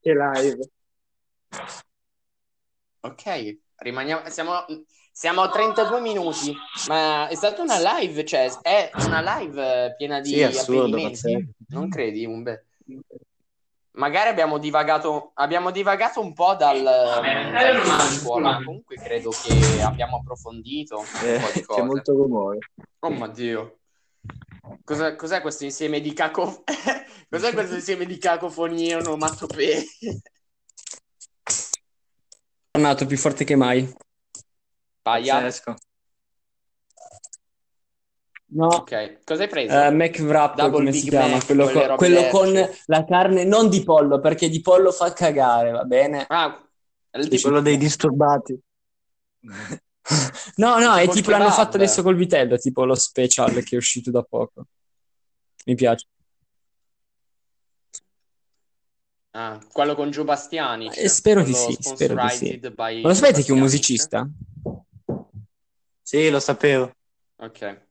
Che live. Ok, rimaniamo, siamo, siamo a 32 minuti, ma è stata una live, cioè è una live eh, piena di Sì, assurdo, non credi, Umbe? Magari abbiamo divagato, abbiamo divagato un po' dal, dal tema di scuola, ma comunque credo che abbiamo approfondito un Eh, po' di c'è molto rumore. Oh mio Dio. Cos'è, cos'è questo insieme di caco... cos'è questo insieme di cacofonie onomatopee? tornato più forte che mai. Paia. Pazzesco. No, Ok, cosa hai preso? eh, McWrap, Double come Big si chiama? Mac, quello, co- quello con la carne non di pollo, perché di pollo fa cagare, va bene? Ah, Sì, tipo- quello dei disturbati. No, no, è tipo l'hanno fatto adesso col vitello, tipo lo special che è uscito da poco. Mi piace. Ah, quello con Gio Bastianic. Eh, spero di sì, spero di sì. Ma lo sapete che è un musicista? Sì, lo sapevo. Ok.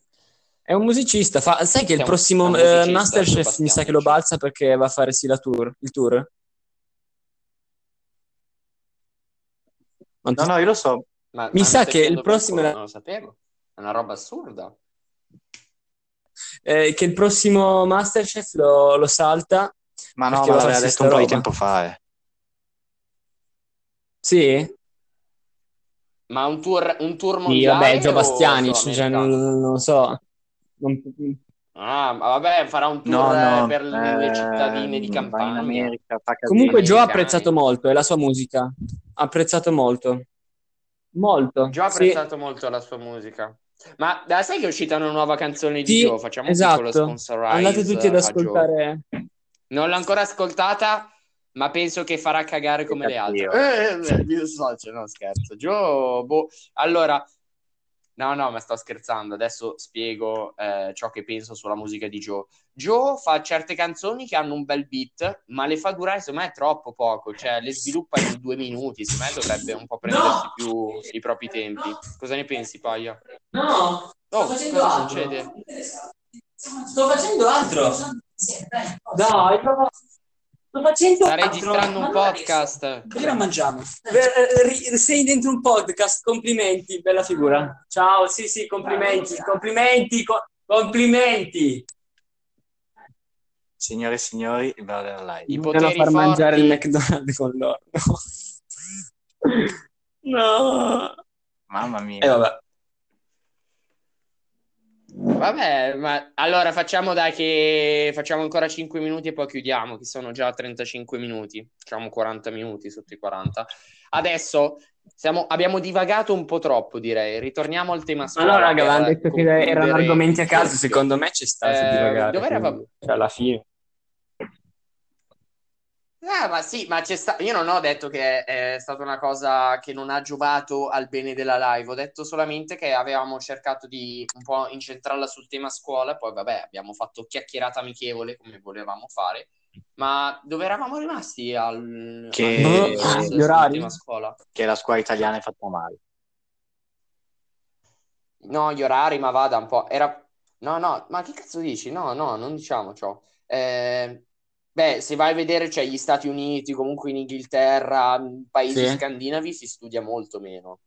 È un musicista. Fa... Sai che il È un- prossimo un eh, musicista, Masterchef mi sa che lo balza perché va a fare sì la tour, il tour. Non ti- No, no, io lo so. Ma, Mi ma sa stai che il dicendo per prossimo- culo, Non lo sapevo. È una roba assurda. eh, che il prossimo Masterchef lo, lo salta. Ma no, Perché ma l'aveva detto un po' di roba. tempo fa. eh. Sì? Ma un tour, un tour Sì, mondiale vabbè, Gio solo cioè, non, non lo so. Non- Ah, ma vabbè, farà un tour No, no. eh, per le eh, cittadine di in America. Comunque Gio ha apprezzato molto, e la sua musica. Ha apprezzato molto. Molto. Gio ha sì. apprezzato molto la sua musica. Ma eh, sai che è uscita una nuova canzone di Sì, Gio? Facciamo un piccolo esatto. sponsorize Andate tutti ad ascoltare. Non l'ho ancora ascoltata, ma penso che farà cagare come le altre. Eh, eh, mi dissocio, no scherzo. Gio, boh. Allora, no, no, ma sto scherzando. Adesso spiego eh, ciò che penso sulla musica di Joe. Joe fa certe canzoni che hanno un bel beat, ma le fa durare, secondo me, troppo poco. Cioè, le sviluppa in due minuti. Secondo me dovrebbe un po' prendersi più i propri tempi. Cosa ne pensi, Paia? No, Oh, cosa succede? Sto facendo altro. Dai, prova. Sto facendo Sta altro. registrando un non adesso. podcast. Prima mangiamo. Eh, ri- Sei dentro un podcast, complimenti, bella figura. Ciao, sì, sì, complimenti, complimenti, co- complimenti. Signore e signori, il Brother Live. I poteri far mangiare forti. il McDonald's con loro. No. Mamma mia. E Eh, vabbè. Ma allora facciamo dai che facciamo ancora 5 minuti e poi chiudiamo, che sono già 35 minuti. Facciamo 40 minuti sotto i 40. Adesso siamo- abbiamo divagato un po' troppo, direi. Ritorniamo al tema Ma scuola. no, raga, avevano detto che erano argomenti a caso. Secondo me c'è stato Eh, di divagare. dove era- quindi, cioè, alla fine. Ah, ma sì, ma c'è sta... io non ho detto che è stata una cosa che non ha giovato al bene della live, ho detto solamente che avevamo cercato di un po' incentrarla sul tema scuola, poi vabbè, abbiamo fatto chiacchierata amichevole come volevamo fare, ma dove eravamo rimasti al, Che- al- Boh, sul- gli orari? Che la scuola italiana è fatta male. No, gli orari, ma vada un po'. Era... No, no, ma che cazzo dici? No, no, non diciamo ciò. Eh, beh, se vai a vedere, cioè, gli Stati Uniti, comunque in Inghilterra, in paesi Sì. scandinavi, si studia molto meno.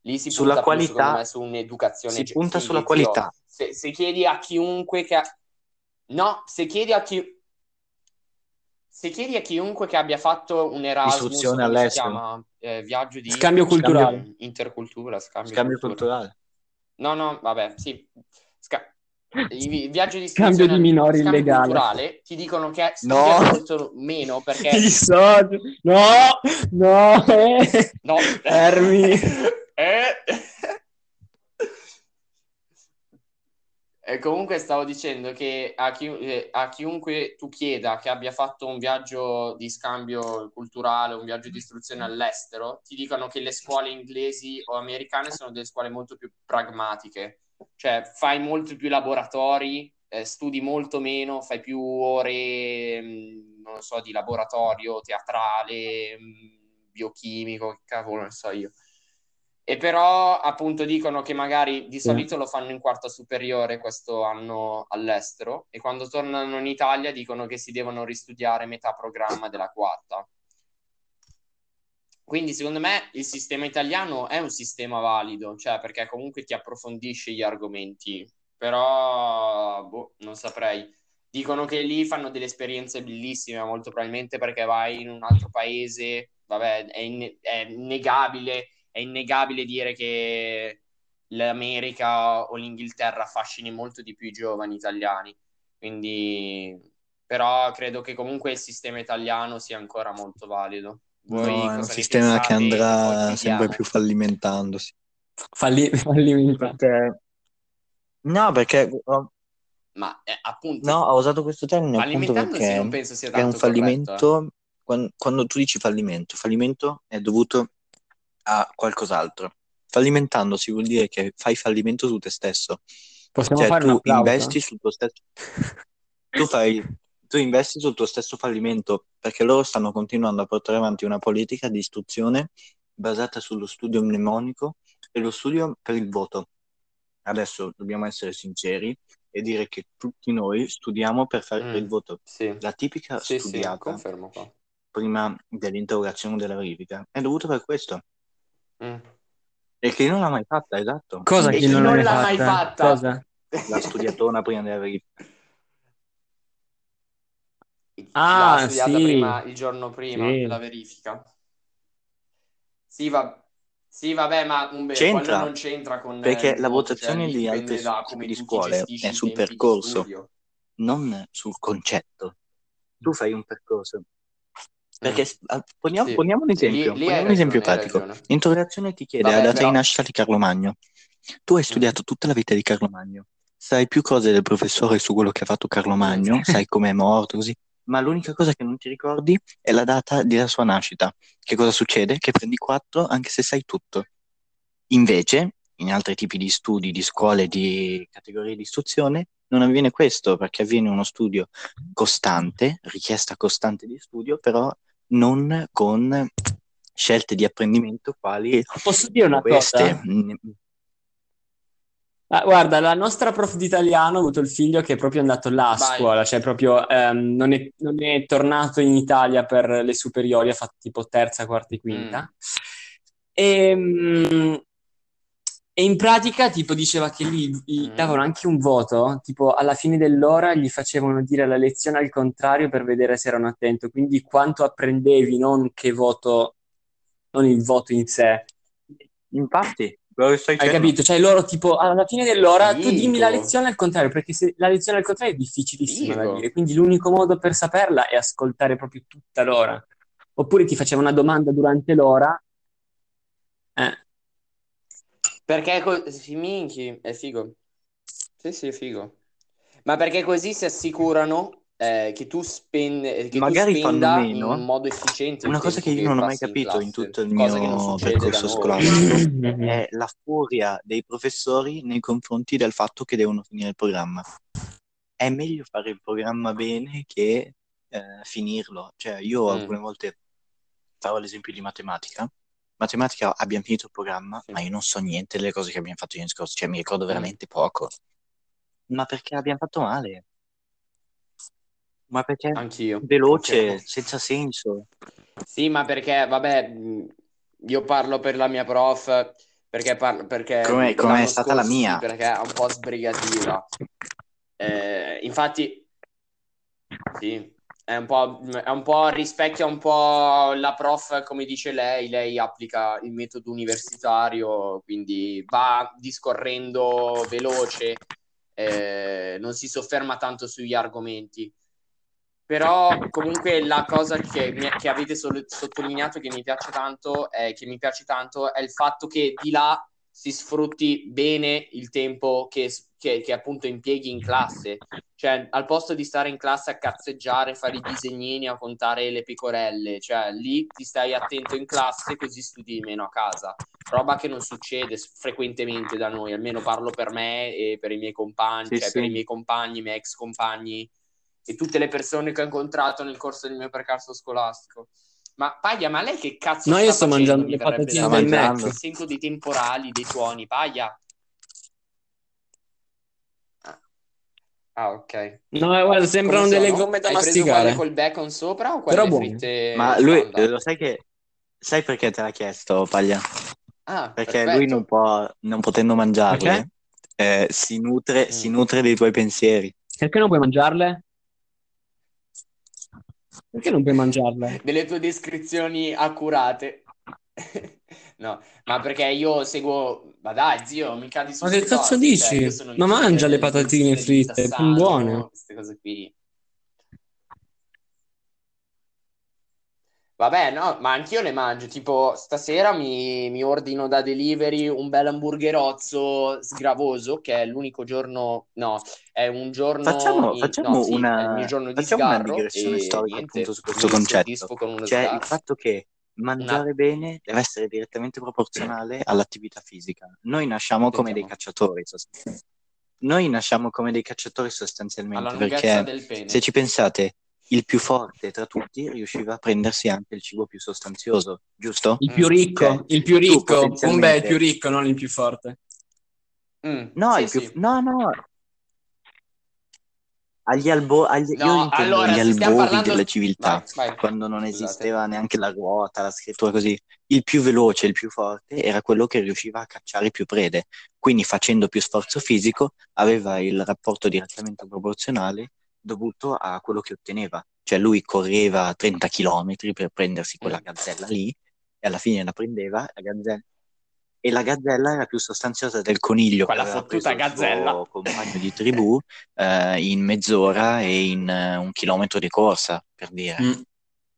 Lì si Sulla punta più, qualità- secondo me, su un'educazione. Si ge- punta sì, sulla qualità. Se, se chiedi a chiunque che... ha- No, se chiedi a chi... Se chiedi a chiunque che abbia fatto un Erasmus, all'estero. chiama? Eh, viaggio di... Scambio culturale. Intercultura, scambio, Scambio cultura. culturale. No, no, vabbè, sì. Sca- i vi- viaggi di Scambio di minori illegale. culturale ti dicono che No. meno perché soldi. No, no, eh. no Fermi. Eh. E comunque stavo dicendo che a, chi- eh, a chiunque tu chieda che abbia fatto un viaggio di scambio culturale, un viaggio di istruzione all'estero, ti dicono che le scuole inglesi o americane sono delle scuole molto più pragmatiche, cioè fai molto più laboratori, eh, studi molto meno, fai più ore, mh, non lo so, di laboratorio teatrale, mh, biochimico, che cavolo ne so io. E però appunto dicono che magari di solito lo fanno in quarta superiore questo anno all'estero e quando tornano in Italia dicono che si devono ristudiare metà programma della quarta. Quindi secondo me il sistema italiano è un sistema valido, cioè perché comunque ti approfondisce gli argomenti, però boh, non saprei. Dicono che lì fanno delle esperienze bellissime, molto probabilmente perché vai in un altro paese, vabbè, è, inne- è innegabile è innegabile dire che l'America o l'Inghilterra affascini molto di più i giovani italiani. Quindi, però credo che comunque il sistema italiano sia ancora molto valido. Voi No, è un sistema che andrà sempre più fallimentandosi. Falli- fallimentato. Perché... No, perché... oh, Ma eh, appunto, No, ho usato questo termine appunto fallimentandosi non perché penso sia è un tanto corretto, eh. fallimento... Quando, quando tu dici fallimento, fallimento è dovuto a qualcos'altro. Fallimentandosi vuol dire che fai fallimento su te stesso. Possiamo Cioè, fare un tu investi sul tuo stesso. Tu fai. Tu investi sul tuo stesso fallimento perché loro stanno continuando a portare avanti una politica di istruzione basata sullo studio mnemonico e lo studio per il voto. Adesso dobbiamo essere sinceri e dire che tutti noi studiamo per fare Mm. il voto. Sì, La tipica sì, sì, studiata confermo qua. prima dell'interrogazione della verifica è dovuta per questo. Mm. E chi non l'ha mai fatta, esatto. Cosa E chi chi non, non l'ha mai fatta? Cosa? La studiatona prima della verifica. Ah, L'ha studiata sì. prima, il giorno prima Sì. della verifica. Sì, va- sì, vabbè, ma un quello non c'entra con perché eh, la votazione cioè, lì di altri tipi come di scuole è sul percorso. non sul concetto. Tu fai un percorso. Perché Mm. ah, poniamo, Sì. poniamo un Sì, lì- esempio, lì poniamo un esempio pratico. L'interrogazione ti chiede Vabbè, la data però- di nascita di Carlo Magno. Tu hai studiato tutta la vita di Carlo Magno, sai più cose del professore su quello che ha fatto Carlo Magno, sai com'è morto, così, ma l'unica cosa che non ti ricordi è la data della sua nascita. Che cosa succede? Che prendi 4 anche se sai tutto. Invece, in altri tipi di studi, di scuole, di categorie di istruzione, non avviene questo, perché avviene uno studio costante, richiesta costante di studio, però non con scelte di apprendimento quali Posso dire una queste. cosa? Mm, Ah, guarda, la nostra prof di italiano ha avuto il figlio che è proprio andato là a Vai. scuola, cioè proprio ehm, non è, non è tornato in Italia per le superiori, ha fatto tipo terza, quarta e quinta. E, mm, e in pratica tipo diceva che lì gli Mm. davano anche un voto, tipo alla fine dell'ora gli facevano dire la lezione al contrario per vedere se erano attento, quindi quanto apprendevi, non che voto, non il voto in sé. Infatti, Hai capito? Cioè loro tipo alla fine dell'ora tu dimmi la Figo. lezione al contrario, perché se la lezione al contrario è difficilissima da Figo. dire, quindi l'unico modo per saperla è ascoltare proprio tutta l'ora. Oppure ti faceva una domanda durante l'ora. Eh, Perché così, minchi, è figo. Sì, sì, è figo. Ma perché così si assicurano eh, che tu, spende, che tu Magari fanno spenda meno. in modo efficiente Una cosa che io non ho mai in capito in classe, tutto il cosa mio percorso scolastico è la furia dei professori nei confronti del fatto che devono finire il programma. È meglio fare il programma bene che eh, finirlo. Cioè, io Mm. alcune volte farò l'esempio di matematica. Matematica abbiamo finito il programma, ma io non so niente delle cose che abbiamo fatto l'anno scorso, cioè mi ricordo Mm. veramente poco. Ma perché abbiamo fatto male? Ma perché Anch'io. veloce, senza senso. Sì, ma perché, vabbè, io parlo per la mia prof, perché, parlo, perché Come, come è stata la mia. perché è un po' sbrigativa. Eh, infatti, sì, è un po', è un po' rispecchia un po' la prof, come dice lei, lei applica il metodo universitario, quindi va discorrendo veloce, eh, non si sofferma tanto sugli argomenti. Però comunque la cosa che, mi- che avete sol- sottolineato che mi piace tanto è, che mi piace tanto è il fatto che di là si sfrutti bene il tempo che, che- che appunto impieghi in classe. Cioè, al posto di stare in classe a cazzeggiare, fare i disegnini, a contare le pecorelle, cioè lì ti stai attento in classe così studi meno a casa. Roba che non succede frequentemente da noi, almeno parlo per me e per i miei compagni, Sì, cioè sì. per i miei compagni, i miei ex compagni e tutte le persone che ho incontrato nel corso del mio percorso scolastico. Ma Paglia, ma lei che cazzo No, sta io sto facendo? mangiando Mi le patatine da del. Mac. Sento dei temporali, dei tuoni. Paglia. Ah, Ah, ok. No, eh, guarda, sembrano Come delle sono? gomme da Hai masticare. col bacon sopra o Però quelle buone. fritte Ma lui, standard? lo sai che... Sai perché te l'ha chiesto, Paglia? Ah, Perché perfetto. lui non può, non potendo mangiarle, Perché? eh, si nutre, Mm. si nutre dei tuoi pensieri. Perché non puoi mangiarle? Perché non puoi mangiarle? delle tue descrizioni accurate. No, ma perché io seguo... Ma dai, zio, mica di Ma che cazzo dici? cioè, Ma mangia le patatine fritte, sono buone. Queste cose qui. Vabbè, no, ma anch'io le mangio. Tipo, stasera mi, mi ordino da delivery un bel hamburgerozzo sgravoso, che è l'unico giorno... No, è un giorno... Facciamo, in- facciamo no, sì, il una, giorno di facciamo una sgarro digressione storica niente, appunto su questo concetto. con Cioè il sgarro. fatto che mangiare bene deve essere direttamente proporzionale all'attività fisica. Noi nasciamo come dei cacciatori, sostanzialmente. Noi nasciamo come dei cacciatori sostanzialmente lunghezza perché se ci pensate, il più forte tra tutti riusciva a prendersi anche il cibo più sostanzioso, giusto? Il più ricco, Cioè, il più ricco. potenzialmente- Umbe è il più ricco, non il più forte. Mm, No, sì, il più... sì. no, no. Agli albo... agli... No, Io intendo allora, gli se stiamo albori parlando- delle civiltà, Vai, vai. quando non Scusate. esisteva neanche la ruota, la scrittura così. Il più veloce, il più forte era quello che riusciva a cacciare più prede. Quindi facendo più sforzo fisico aveva il rapporto direttamente proporzionale dovuto a quello che otteneva. Cioè lui correva 30 km per prendersi quella Mm. gazzella lì e alla fine la prendeva la gazzella. E la gazzella era più sostanziosa del coniglio Quella fottuta preso il suo gazzella. compagno di tribù eh, in mezz'ora e in eh, un chilometro di corsa, per dire. Mm.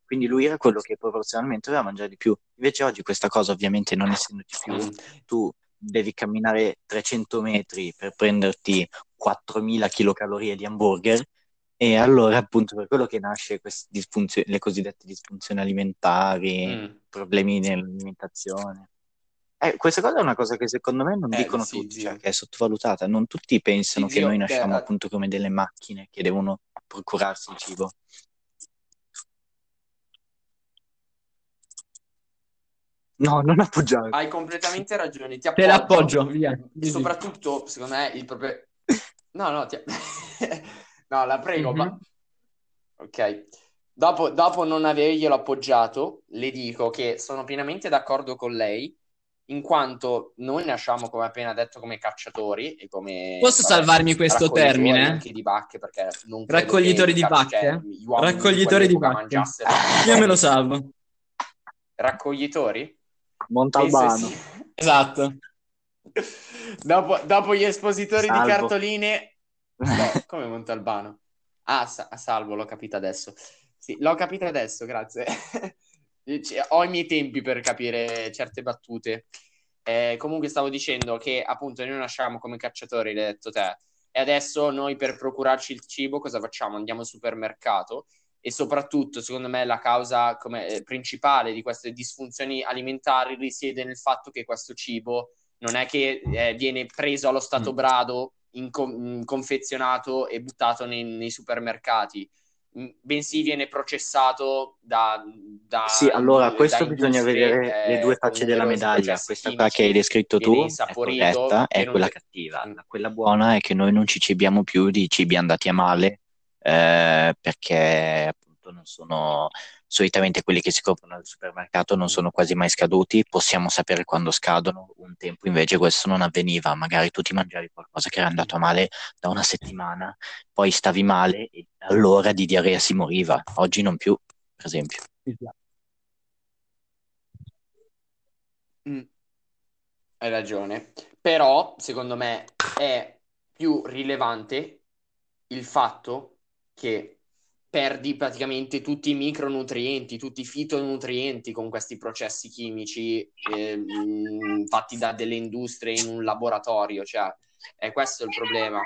Quindi lui era quello che proporzionalmente doveva mangiare di più. Invece oggi questa cosa, ovviamente, non essendoti più, Mm. tu devi camminare 300 metri per prenderti 4000 kcal di hamburger e allora appunto per quello che nasce queste disfunzio- le cosiddette disfunzioni alimentari, Mm. problemi nell'alimentazione. Eh, questa cosa è una cosa che secondo me non Eh, dicono sì, tutti, zio. cioè che è sottovalutata. Non tutti pensano Sì, che zio, noi beh, nasciamo eh, appunto come delle macchine che devono procurarsi il cibo. No, non appoggiare. Hai completamente ragione. Ti Te appoggio. l'appoggio, via. Soprattutto, secondo me, il proprio... No, no, ti... no, la prego. Mhm. ma- Ok. Dopo, dopo non averglielo appoggiato, le dico che sono pienamente d'accordo con lei, in quanto noi nasciamo, come appena detto, come cacciatori e come... Posso salvarmi questo termine? Anche di bacche, perché non Raccoglitori di bacche? cioè, Raccoglitori di bacche. Io me lo salvo. Raccoglitori? Montalbano. Sì. Esatto. Dopo, dopo gli espositori di Salvo. cartoline, no, come Montalbano? Ah, sa- salvo, l'ho capito adesso. Sì, l'ho capito adesso, grazie. Cioè, Ho i miei tempi per capire certe battute. Eh, comunque stavo dicendo che appunto noi nasciamo come cacciatori, l'hai detto te, e adesso noi per procurarci il cibo cosa facciamo? Andiamo al supermercato e soprattutto, secondo me, la causa come, eh, principale di queste disfunzioni alimentari risiede nel fatto che questo cibo non è che eh, viene preso allo stato Mm. brado, in- confezionato e buttato nei, nei supermercati, m- bensì viene processato da... da Sì, allora, questo bisogna vedere eh, le due facce della medaglia. Questa qua che hai descritto tu è corretta, è non quella de- cattiva. Mm. La- Quella buona è che noi non ci cibiamo più di cibi andati a male, eh, perché appunto non sono solitamente quelli che si comprano al supermercato non sono quasi mai scaduti, possiamo sapere quando scadono, un tempo invece questo non avveniva, magari tu ti mangiavi qualcosa che era andato male da una settimana, poi stavi male e allora di diarrea si moriva, oggi non più, per esempio. Mm. Hai ragione, però secondo me è più rilevante il fatto che perdi praticamente tutti i micronutrienti, tutti i fitonutrienti con questi processi chimici eh, fatti da delle industrie in un laboratorio, cioè è questo il problema.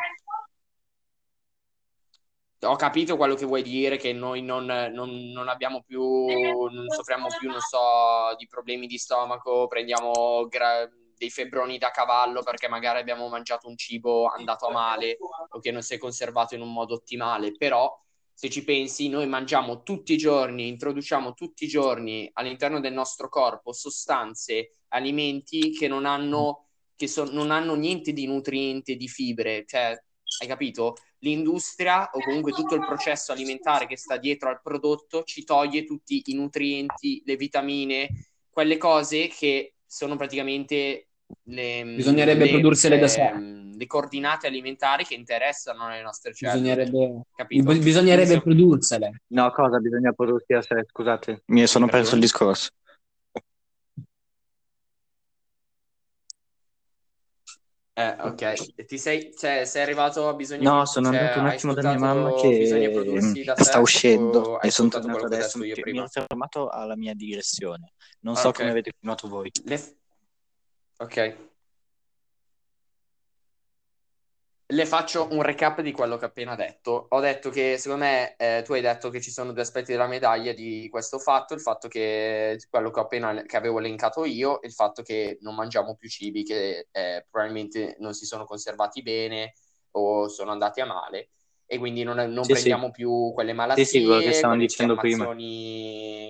Ho capito quello che vuoi dire, che noi non, non- non abbiamo più, non soffriamo più, non so, di problemi di stomaco, prendiamo gra- dei febbroni da cavallo perché magari abbiamo mangiato un cibo andato male o che non si è conservato in un modo ottimale, però se ci pensi, noi mangiamo tutti i giorni, introduciamo tutti i giorni all'interno del nostro corpo sostanze, alimenti che non hanno, che so- non hanno niente di nutriente, di fibre, cioè, hai capito? L'industria o comunque tutto il processo alimentare che sta dietro al prodotto ci toglie tutti i nutrienti, le vitamine, quelle cose che sono praticamente le, Bisognerebbe le- prodursele da le- sé. le coordinate alimentari che interessano le nostre cellule. Bisognerebbe, Capito? bi- bisognerebbe Inizio- prodursele. No, cosa bisogna prodursi a sé? Scusate, mi sono perso il discorso. Eh, ok. Ti sei, cioè, sei arrivato a bisogno No, sono cioè, andato un attimo da mia mamma che da sta uscendo e sono tornato ho adesso. io Mi prima? ero fermato alla mia direzione. Non Ah, so come avete continuato voi. Le- Ok. Le faccio un recap di quello che ho appena detto. Ho detto che secondo me eh, tu hai detto che ci sono due aspetti della medaglia di questo fatto, il fatto che quello che appena che avevo elencato io, e il fatto che non mangiamo più cibi che eh, probabilmente non si sono conservati bene o sono andati a male e quindi non, non Sì, prendiamo più quelle malattie, Sì, sì, quello che stavamo dicendo prima.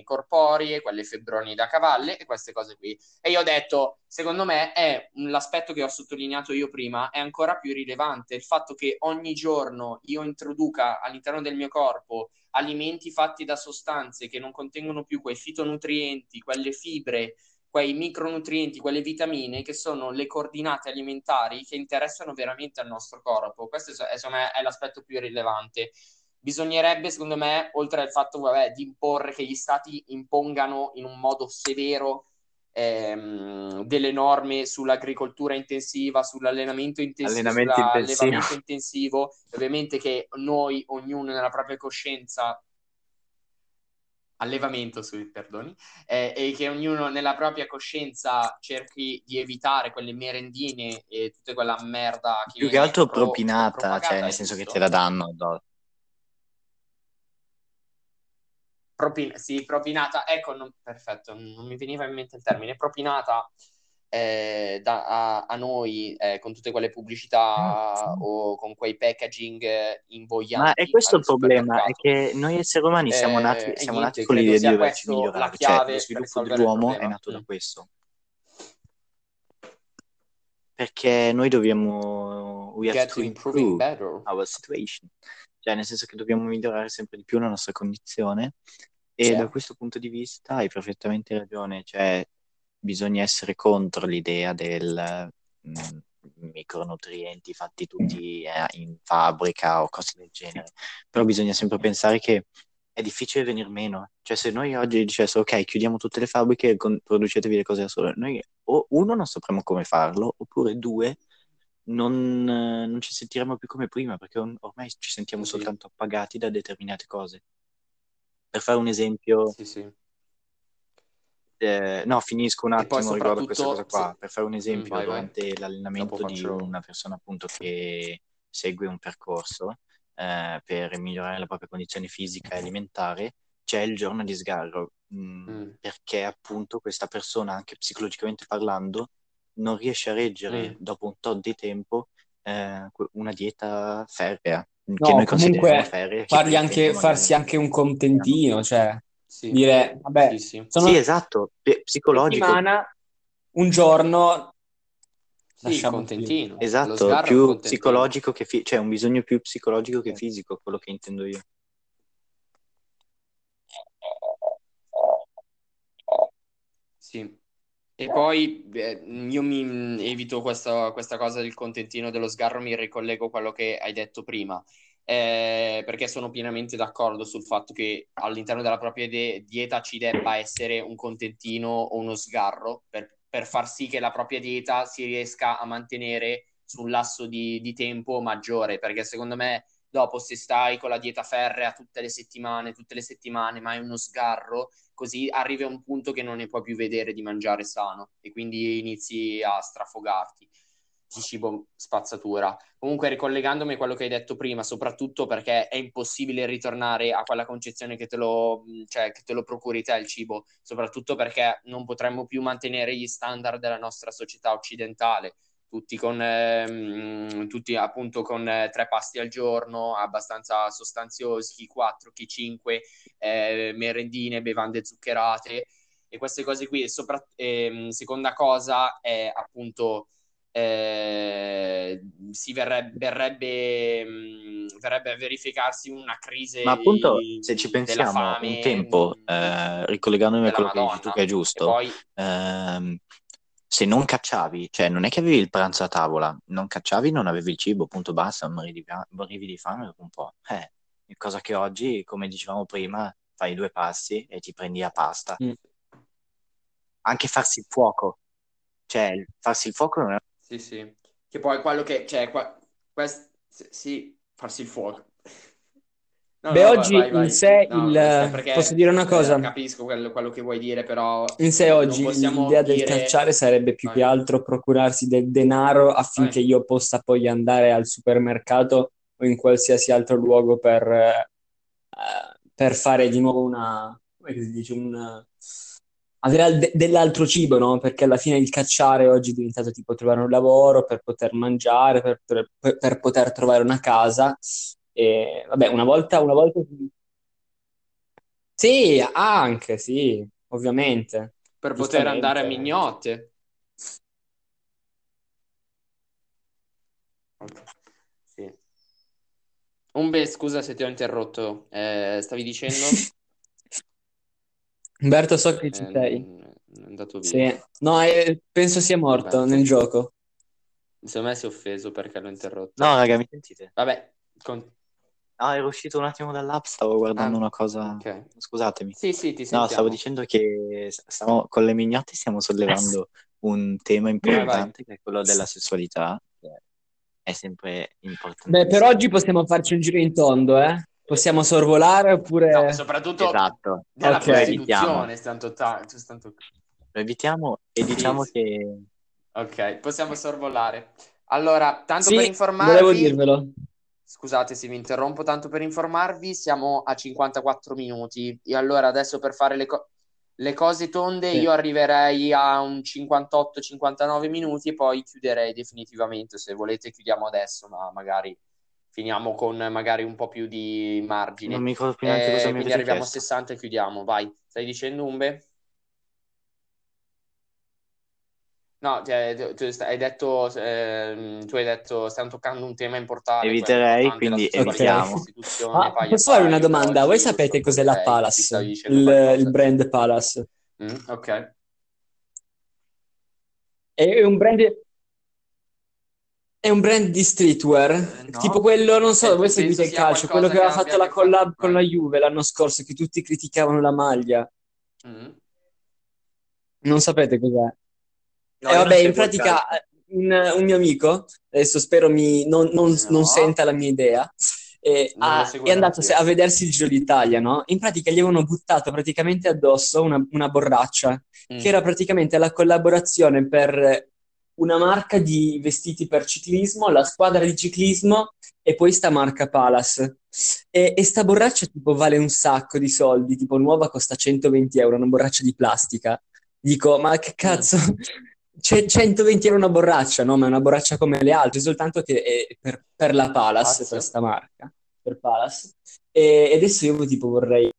corporee, quelle febbroni da cavalle e queste cose qui. E io ho detto, secondo me è l'aspetto che ho sottolineato io prima, è ancora più rilevante il fatto che ogni giorno io introduca all'interno del mio corpo alimenti fatti da sostanze che non contengono più quei fitonutrienti, quelle fibre, quei micronutrienti, quelle vitamine che sono le coordinate alimentari che interessano veramente al nostro corpo. Questo è, insomma, è l'aspetto più rilevante. Bisognerebbe, secondo me, oltre al fatto vabbè, di imporre che gli stati impongano in un modo severo ehm, delle norme sull'agricoltura intensiva, sull'allenamento intensivo, sull'allevamento intensivo, ovviamente che noi, ognuno nella propria coscienza, allevamento, sui perdoni, eh, e che ognuno nella propria coscienza cerchi di evitare quelle merendine e tutta quella merda che Più che altro pro- propinata, cioè nel senso che giusto? te la danno addosso. Propin- sì, propinata, ecco, non- perfetto, non mi veniva in mente il termine, propinata eh, da- a, a noi eh, con tutte quelle pubblicità o con quei packaging eh, invoglianti. Ma è questo il problema, è che noi esseri umani siamo Eh, nati, e siamo niente, nati con l'idea di doverci questo la migliorare, cioè chiave lo per sviluppo dell'uomo è nato da Mm. questo. perché noi dobbiamo we have Get to improve better. our situation, cioè nel senso che dobbiamo migliorare sempre di più la nostra condizione e Certo. da questo punto di vista hai perfettamente ragione, cioè bisogna essere contro l'idea del mm, micronutrienti fatti tutti eh, in fabbrica o cose del genere, però bisogna sempre pensare che è difficile venir meno, cioè se noi oggi dicessimo ok chiudiamo tutte le fabbriche e con- producetevi le cose da sole, noi o uno non sapremo come farlo, oppure due non, non ci sentiremo più come prima, perché or- ormai ci sentiamo Sì. soltanto appagati da determinate cose. Per fare un esempio, Sì, sì. Eh, no, finisco un attimo riguardo a questa cosa soprattutto qua. Per fare un esempio, vai, vai. durante l'allenamento Dopo di faccio- una persona appunto che segue un percorso eh, per migliorare la propria condizione fisica e alimentare, c'è il giorno di sgarro, mm, Mm. perché appunto questa persona, anche psicologicamente parlando, non riesce a reggere Mm. dopo un tot di tempo eh, una dieta ferrea, che No, noi comunque ferrea. farsi anche un contentino, cioè Sì. dire, vabbè, Sì, sì. sono Sì, esatto, pe- psicologico. settimana, un giorno, Sì, lasciamo contentino. Esatto, più contentino. psicologico che fi- cioè un bisogno più psicologico che Sì. fisico, quello che intendo io. Sì. E poi eh, io mi evito questa, questa cosa del contentino dello sgarro, mi ricollego a quello che hai detto prima, eh, perché sono pienamente d'accordo sul fatto che all'interno della propria de- dieta ci debba essere un contentino o uno sgarro per, per far sì che la propria dieta si riesca a mantenere su un lasso di, di tempo maggiore, perché secondo me dopo se stai con la dieta ferrea tutte le settimane, tutte le settimane, ma è uno sgarro, così arrivi a un punto che non ne puoi più vedere di mangiare sano. E quindi inizi a strafogarti di cibo spazzatura. Comunque, ricollegandomi a quello che hai detto prima, soprattutto perché è impossibile ritornare a quella concezione che te lo, cioè, che te lo procuri te il cibo, soprattutto perché non potremmo più mantenere gli standard della nostra società occidentale. Tutti con ehm, tutti appunto con eh, tre pasti al giorno, abbastanza sostanziosi, chi 4, chi 5, eh, merendine, bevande zuccherate e queste cose qui. E sopra, ehm, seconda cosa è appunto eh, si verrebbe, verrebbe, mh, verrebbe a verificarsi una crisi Ma appunto, se ci pensiamo, fame, un tempo, mh, eh, ricollegandomi a quello che dici tu Madonna. che è giusto, poi ehm, se non cacciavi, cioè non è che avevi il pranzo a tavola, non cacciavi, non avevi il cibo, punto basta, morivi di, morivi di fame dopo un po'. Eh, cosa che oggi, come dicevamo prima, fai due passi e ti prendi la pasta. Mm. Anche farsi il fuoco, cioè farsi il fuoco non è Sì, sì. Che poi quello che, cioè, qua, quest- sì, farsi il fuoco. No, Beh, no, oggi vai, vai. in sé No, il- perché, posso dire una eh, cosa? capisco quello, quello che vuoi dire, però In sé oggi l'idea del dire... cacciare sarebbe più Vai. che altro procurarsi del denaro affinché io possa poi andare al supermercato o in qualsiasi altro luogo per, eh, per fare di nuovo una, come si dice, un, avere al- de- dell'altro cibo, no? Perché alla fine il cacciare oggi è diventato tipo trovare un lavoro per poter mangiare, per, per- per poter trovare una casa. E vabbè, una volta, una volta... Sì, anche, sì, ovviamente. per poter andare a mignotte. Sì. Umbe, scusa se ti ho interrotto. Eh, stavi dicendo? Umberto, so che ci Eh, sei. è andato via. Sì. No, eh, penso sia morto Vabbè. nel gioco. Secondo me si è offeso perché l'ho interrotto. No, raga, mi sentite? Vabbè, con- No, ero uscito un attimo dall'app, stavo guardando Ah, una cosa. ok. Scusatemi. Sì, sì, ti No, sentiamo. stavo dicendo che stiamo, con le mignotte stiamo sollevando un tema importante che è quello della sessualità, che è sempre importante. Beh, per oggi possiamo farci un giro in tondo, eh? Possiamo sorvolare oppure... No, soprattutto Esatto, della Ok. prostituzione, stanto ta- stanto- lo evitiamo e diciamo sì. che Ok, possiamo sorvolare. Allora, tanto Sì, per informarvi, volevo dirvelo. scusate se vi interrompo, tanto per informarvi, siamo a 54 minuti. E allora adesso per fare le, co- le cose tonde Sì. io arriverei a un 58-59 minuti e poi chiuderei definitivamente. Se volete chiudiamo adesso, ma magari finiamo con magari un po' più di margine. non mi ricordo più neanche Eh, cosa mi quindi arriviamo chiesto. a 60 e chiudiamo. Vai, stai dicendo Umbe? No, cioè, tu, hai detto, ehm, tu hai detto, stiamo toccando un tema importante. Eviterei, quindi evitiamo. Ah, posso fare una domanda? Voi sapete cos'è la Palace? Il, il brand Palace? Mm, ok. È un brand... È un brand di streetwear, Eh, no. tipo quello, non so, Eh, voi seguite il calcio, quello che aveva fatto la collab con la. Juve l'anno scorso, che tutti criticavano la maglia. Mm. Non sapete cos'è? No, Eh, vabbè, in pratica calcio. un, un mio amico, adesso spero mi, non, non- No. non senta la mia idea, eh, ha- è andato a vedersi il Giro d'Italia, no? In pratica gli avevano buttato praticamente addosso una, una borraccia, Mm. che era praticamente la collaborazione per una marca di vestiti per ciclismo, la squadra di ciclismo e poi sta marca Palace. E, e sta borraccia tipo vale un sacco di soldi, tipo nuova costa 120 euro, una borraccia di plastica. Dico, ma che cazzo? C'è 120 euro una borraccia, no? Ma è una borraccia come le altre, soltanto che è per, per la Palace, Pazzo. questa marca, per Palace. E e adesso io tipo vorrei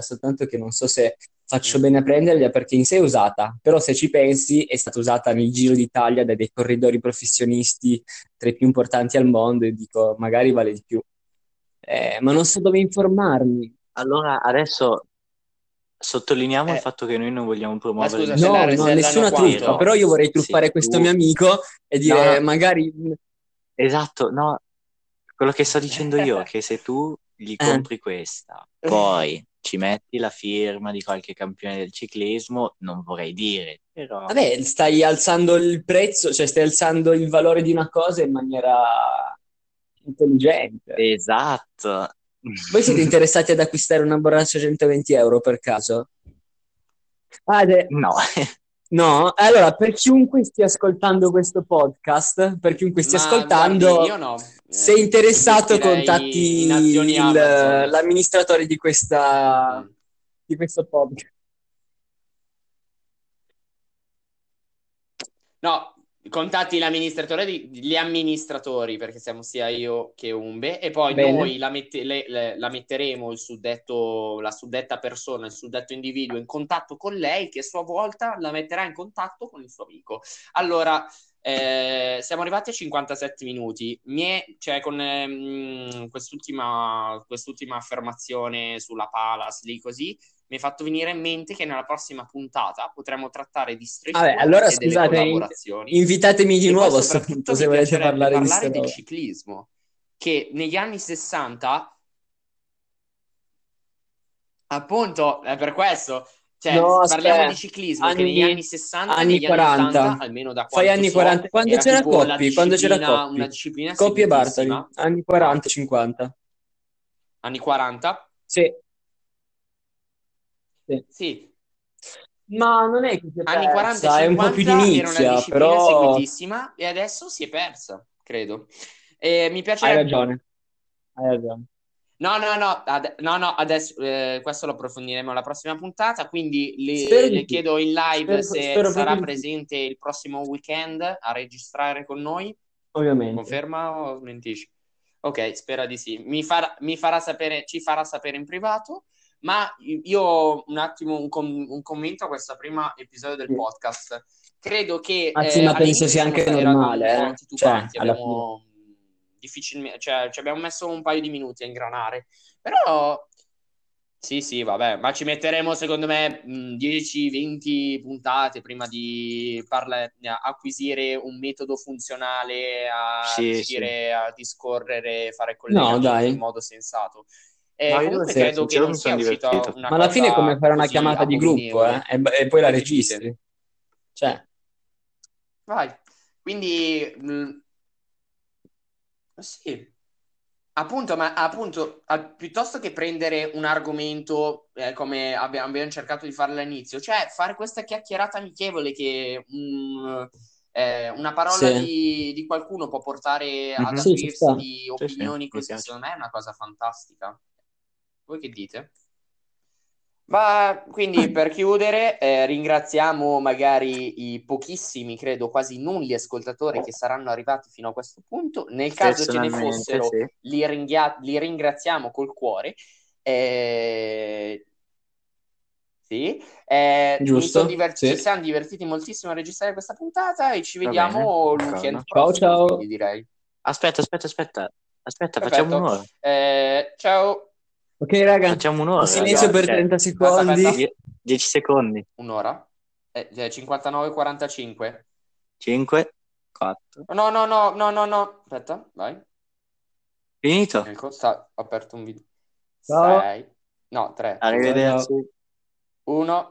soltanto che non so se faccio bene a prendergliela perché in sé è usata, però se ci pensi è stata usata nel Giro d'Italia da dei corridori professionisti tra i più importanti al mondo e dico, magari vale di più. Eh, ma non so dove informarmi. Allora, adesso sottolineiamo Eh. il fatto che noi non vogliamo promuovere scusa, No, no, resellano nessuna quanto? truffa, però io vorrei truffare Sì, questo tu- mio amico e dire No. magari... Esatto, no, quello che sto dicendo io è che se tu gli Eh. compri questa, poi ci metti la firma di qualche campione del ciclismo, non vorrei dire, però Vabbè, stai alzando il prezzo, cioè stai alzando il valore di una cosa in maniera intelligente. esatto. Voi siete interessati ad acquistare una borraccia a 120 euro per caso? Ah, de- No, no? Allora, per chiunque stia ascoltando questo podcast, per chiunque stia Ma ascoltando, guardi, io no. Se Eh, interessato, contatti il- l'amministratore di questa, Mm. di questo podcast. No, contatti l'amministratore di- gli amministratori, perché siamo sia io che Umbe, e poi Bene. noi la, mette- le- le- la metteremo il suddetto, la suddetta persona, il suddetto individuo in contatto con lei, che a sua volta la metterà in contatto con il suo amico. Allora, eh, siamo arrivati a 57 minuti. Mi è- cioè, con ehm, quest'ultima, quest'ultima affermazione sulla Palace, lì così, mi è fatto venire in mente che nella prossima puntata potremo trattare di streetwear Vabbè, allora scusate, collaborazioni. invitatemi di E nuovo a questo punto se volete parlare di parlare del ciclismo, che negli anni 60, appunto, è per questo, cioè, No, parliamo aspetta, di ciclismo che neggli anni- anni 60 anni negli 40. anni 80, almeno da Fai anni so, 40, quando era c'era Coppi, quando c'era Coppi. una disciplina Coppi e seguitissima. anni 40, 50. Anni 40? Sì. Sì. Sì, Ma non è è anni persa, 40 è un po' 50 più di era una nicchia, disciplina però seguitissima e adesso si è persa, credo. E mi hai piacerebbe ragione. Hai ragione. No, no, no, ad- no, no, adesso eh, questo lo approfondiremo alla prossima puntata, quindi le, le chiedo in live Spero- se spero sarà di presente il prossimo weekend a registrare con noi. Ovviamente. Conferma o smentisci? Ok, spera di sì. Mi farà, mi farà sapere, ci farà sapere in privato, ma io un attimo un, com- un commento a questo primo episodio del Sì. podcast. Credo che Anzi, eh, ma penso sia anche normale, eh. Cioè, abbiamo difficilmente, cioè, ci abbiamo messo un paio di minuti a ingranare, però sì, sì, vabbè, ma ci metteremo secondo me mh, 10-20 puntate prima di parla- acquisire un metodo funzionale a Sì, riuscire a discorrere, fare No, collegamenti dai. in modo sensato. E No, io comunque sì, credo che non sia uscita Ma alla fine è come fare una chiamata di gruppo, eh, e, e poi la registri. Cioè, Vai. Quindi, mh, sì, appunto, ma appunto, a- piuttosto che prendere un argomento eh, come abbiamo, abbiamo cercato di fare all'inizio, cioè fare questa chiacchierata amichevole che mm, eh, una parola Sì. di, di qualcuno può portare ad Mhm. Sì, ci aprirsi di sì, opinioni così, secondo me è una cosa fantastica. Voi che dite? Ma quindi per chiudere, eh, ringraziamo magari i pochissimi, credo quasi nulli ascoltatori che saranno arrivati fino a questo punto. Nel caso ce ne fossero, sì. li, ringhia- li ringraziamo col cuore. Eh, Sì, eh, Giusto, diver- sì. ci siamo divertiti moltissimo a registrare questa puntata e ci vediamo il weekend. Ciao, prossimo, ciao. direi. Aspetta, aspetta, aspetta. Aspetta, Perfetto. facciamo un'ora. Eh, ciao, Ok, raga, Facciamo un'ora. silenzio per Cioè, 30 Aspetta, secondi. aspetta. die- 10 secondi. un'ora? Eh, eh, 59-45. 5, 4. No, no, no, no, no, no. Aspetta, vai. Finito? Ecco, sta, ho aperto un video. Ciao. 6, no, 3, Arrivederci. 1.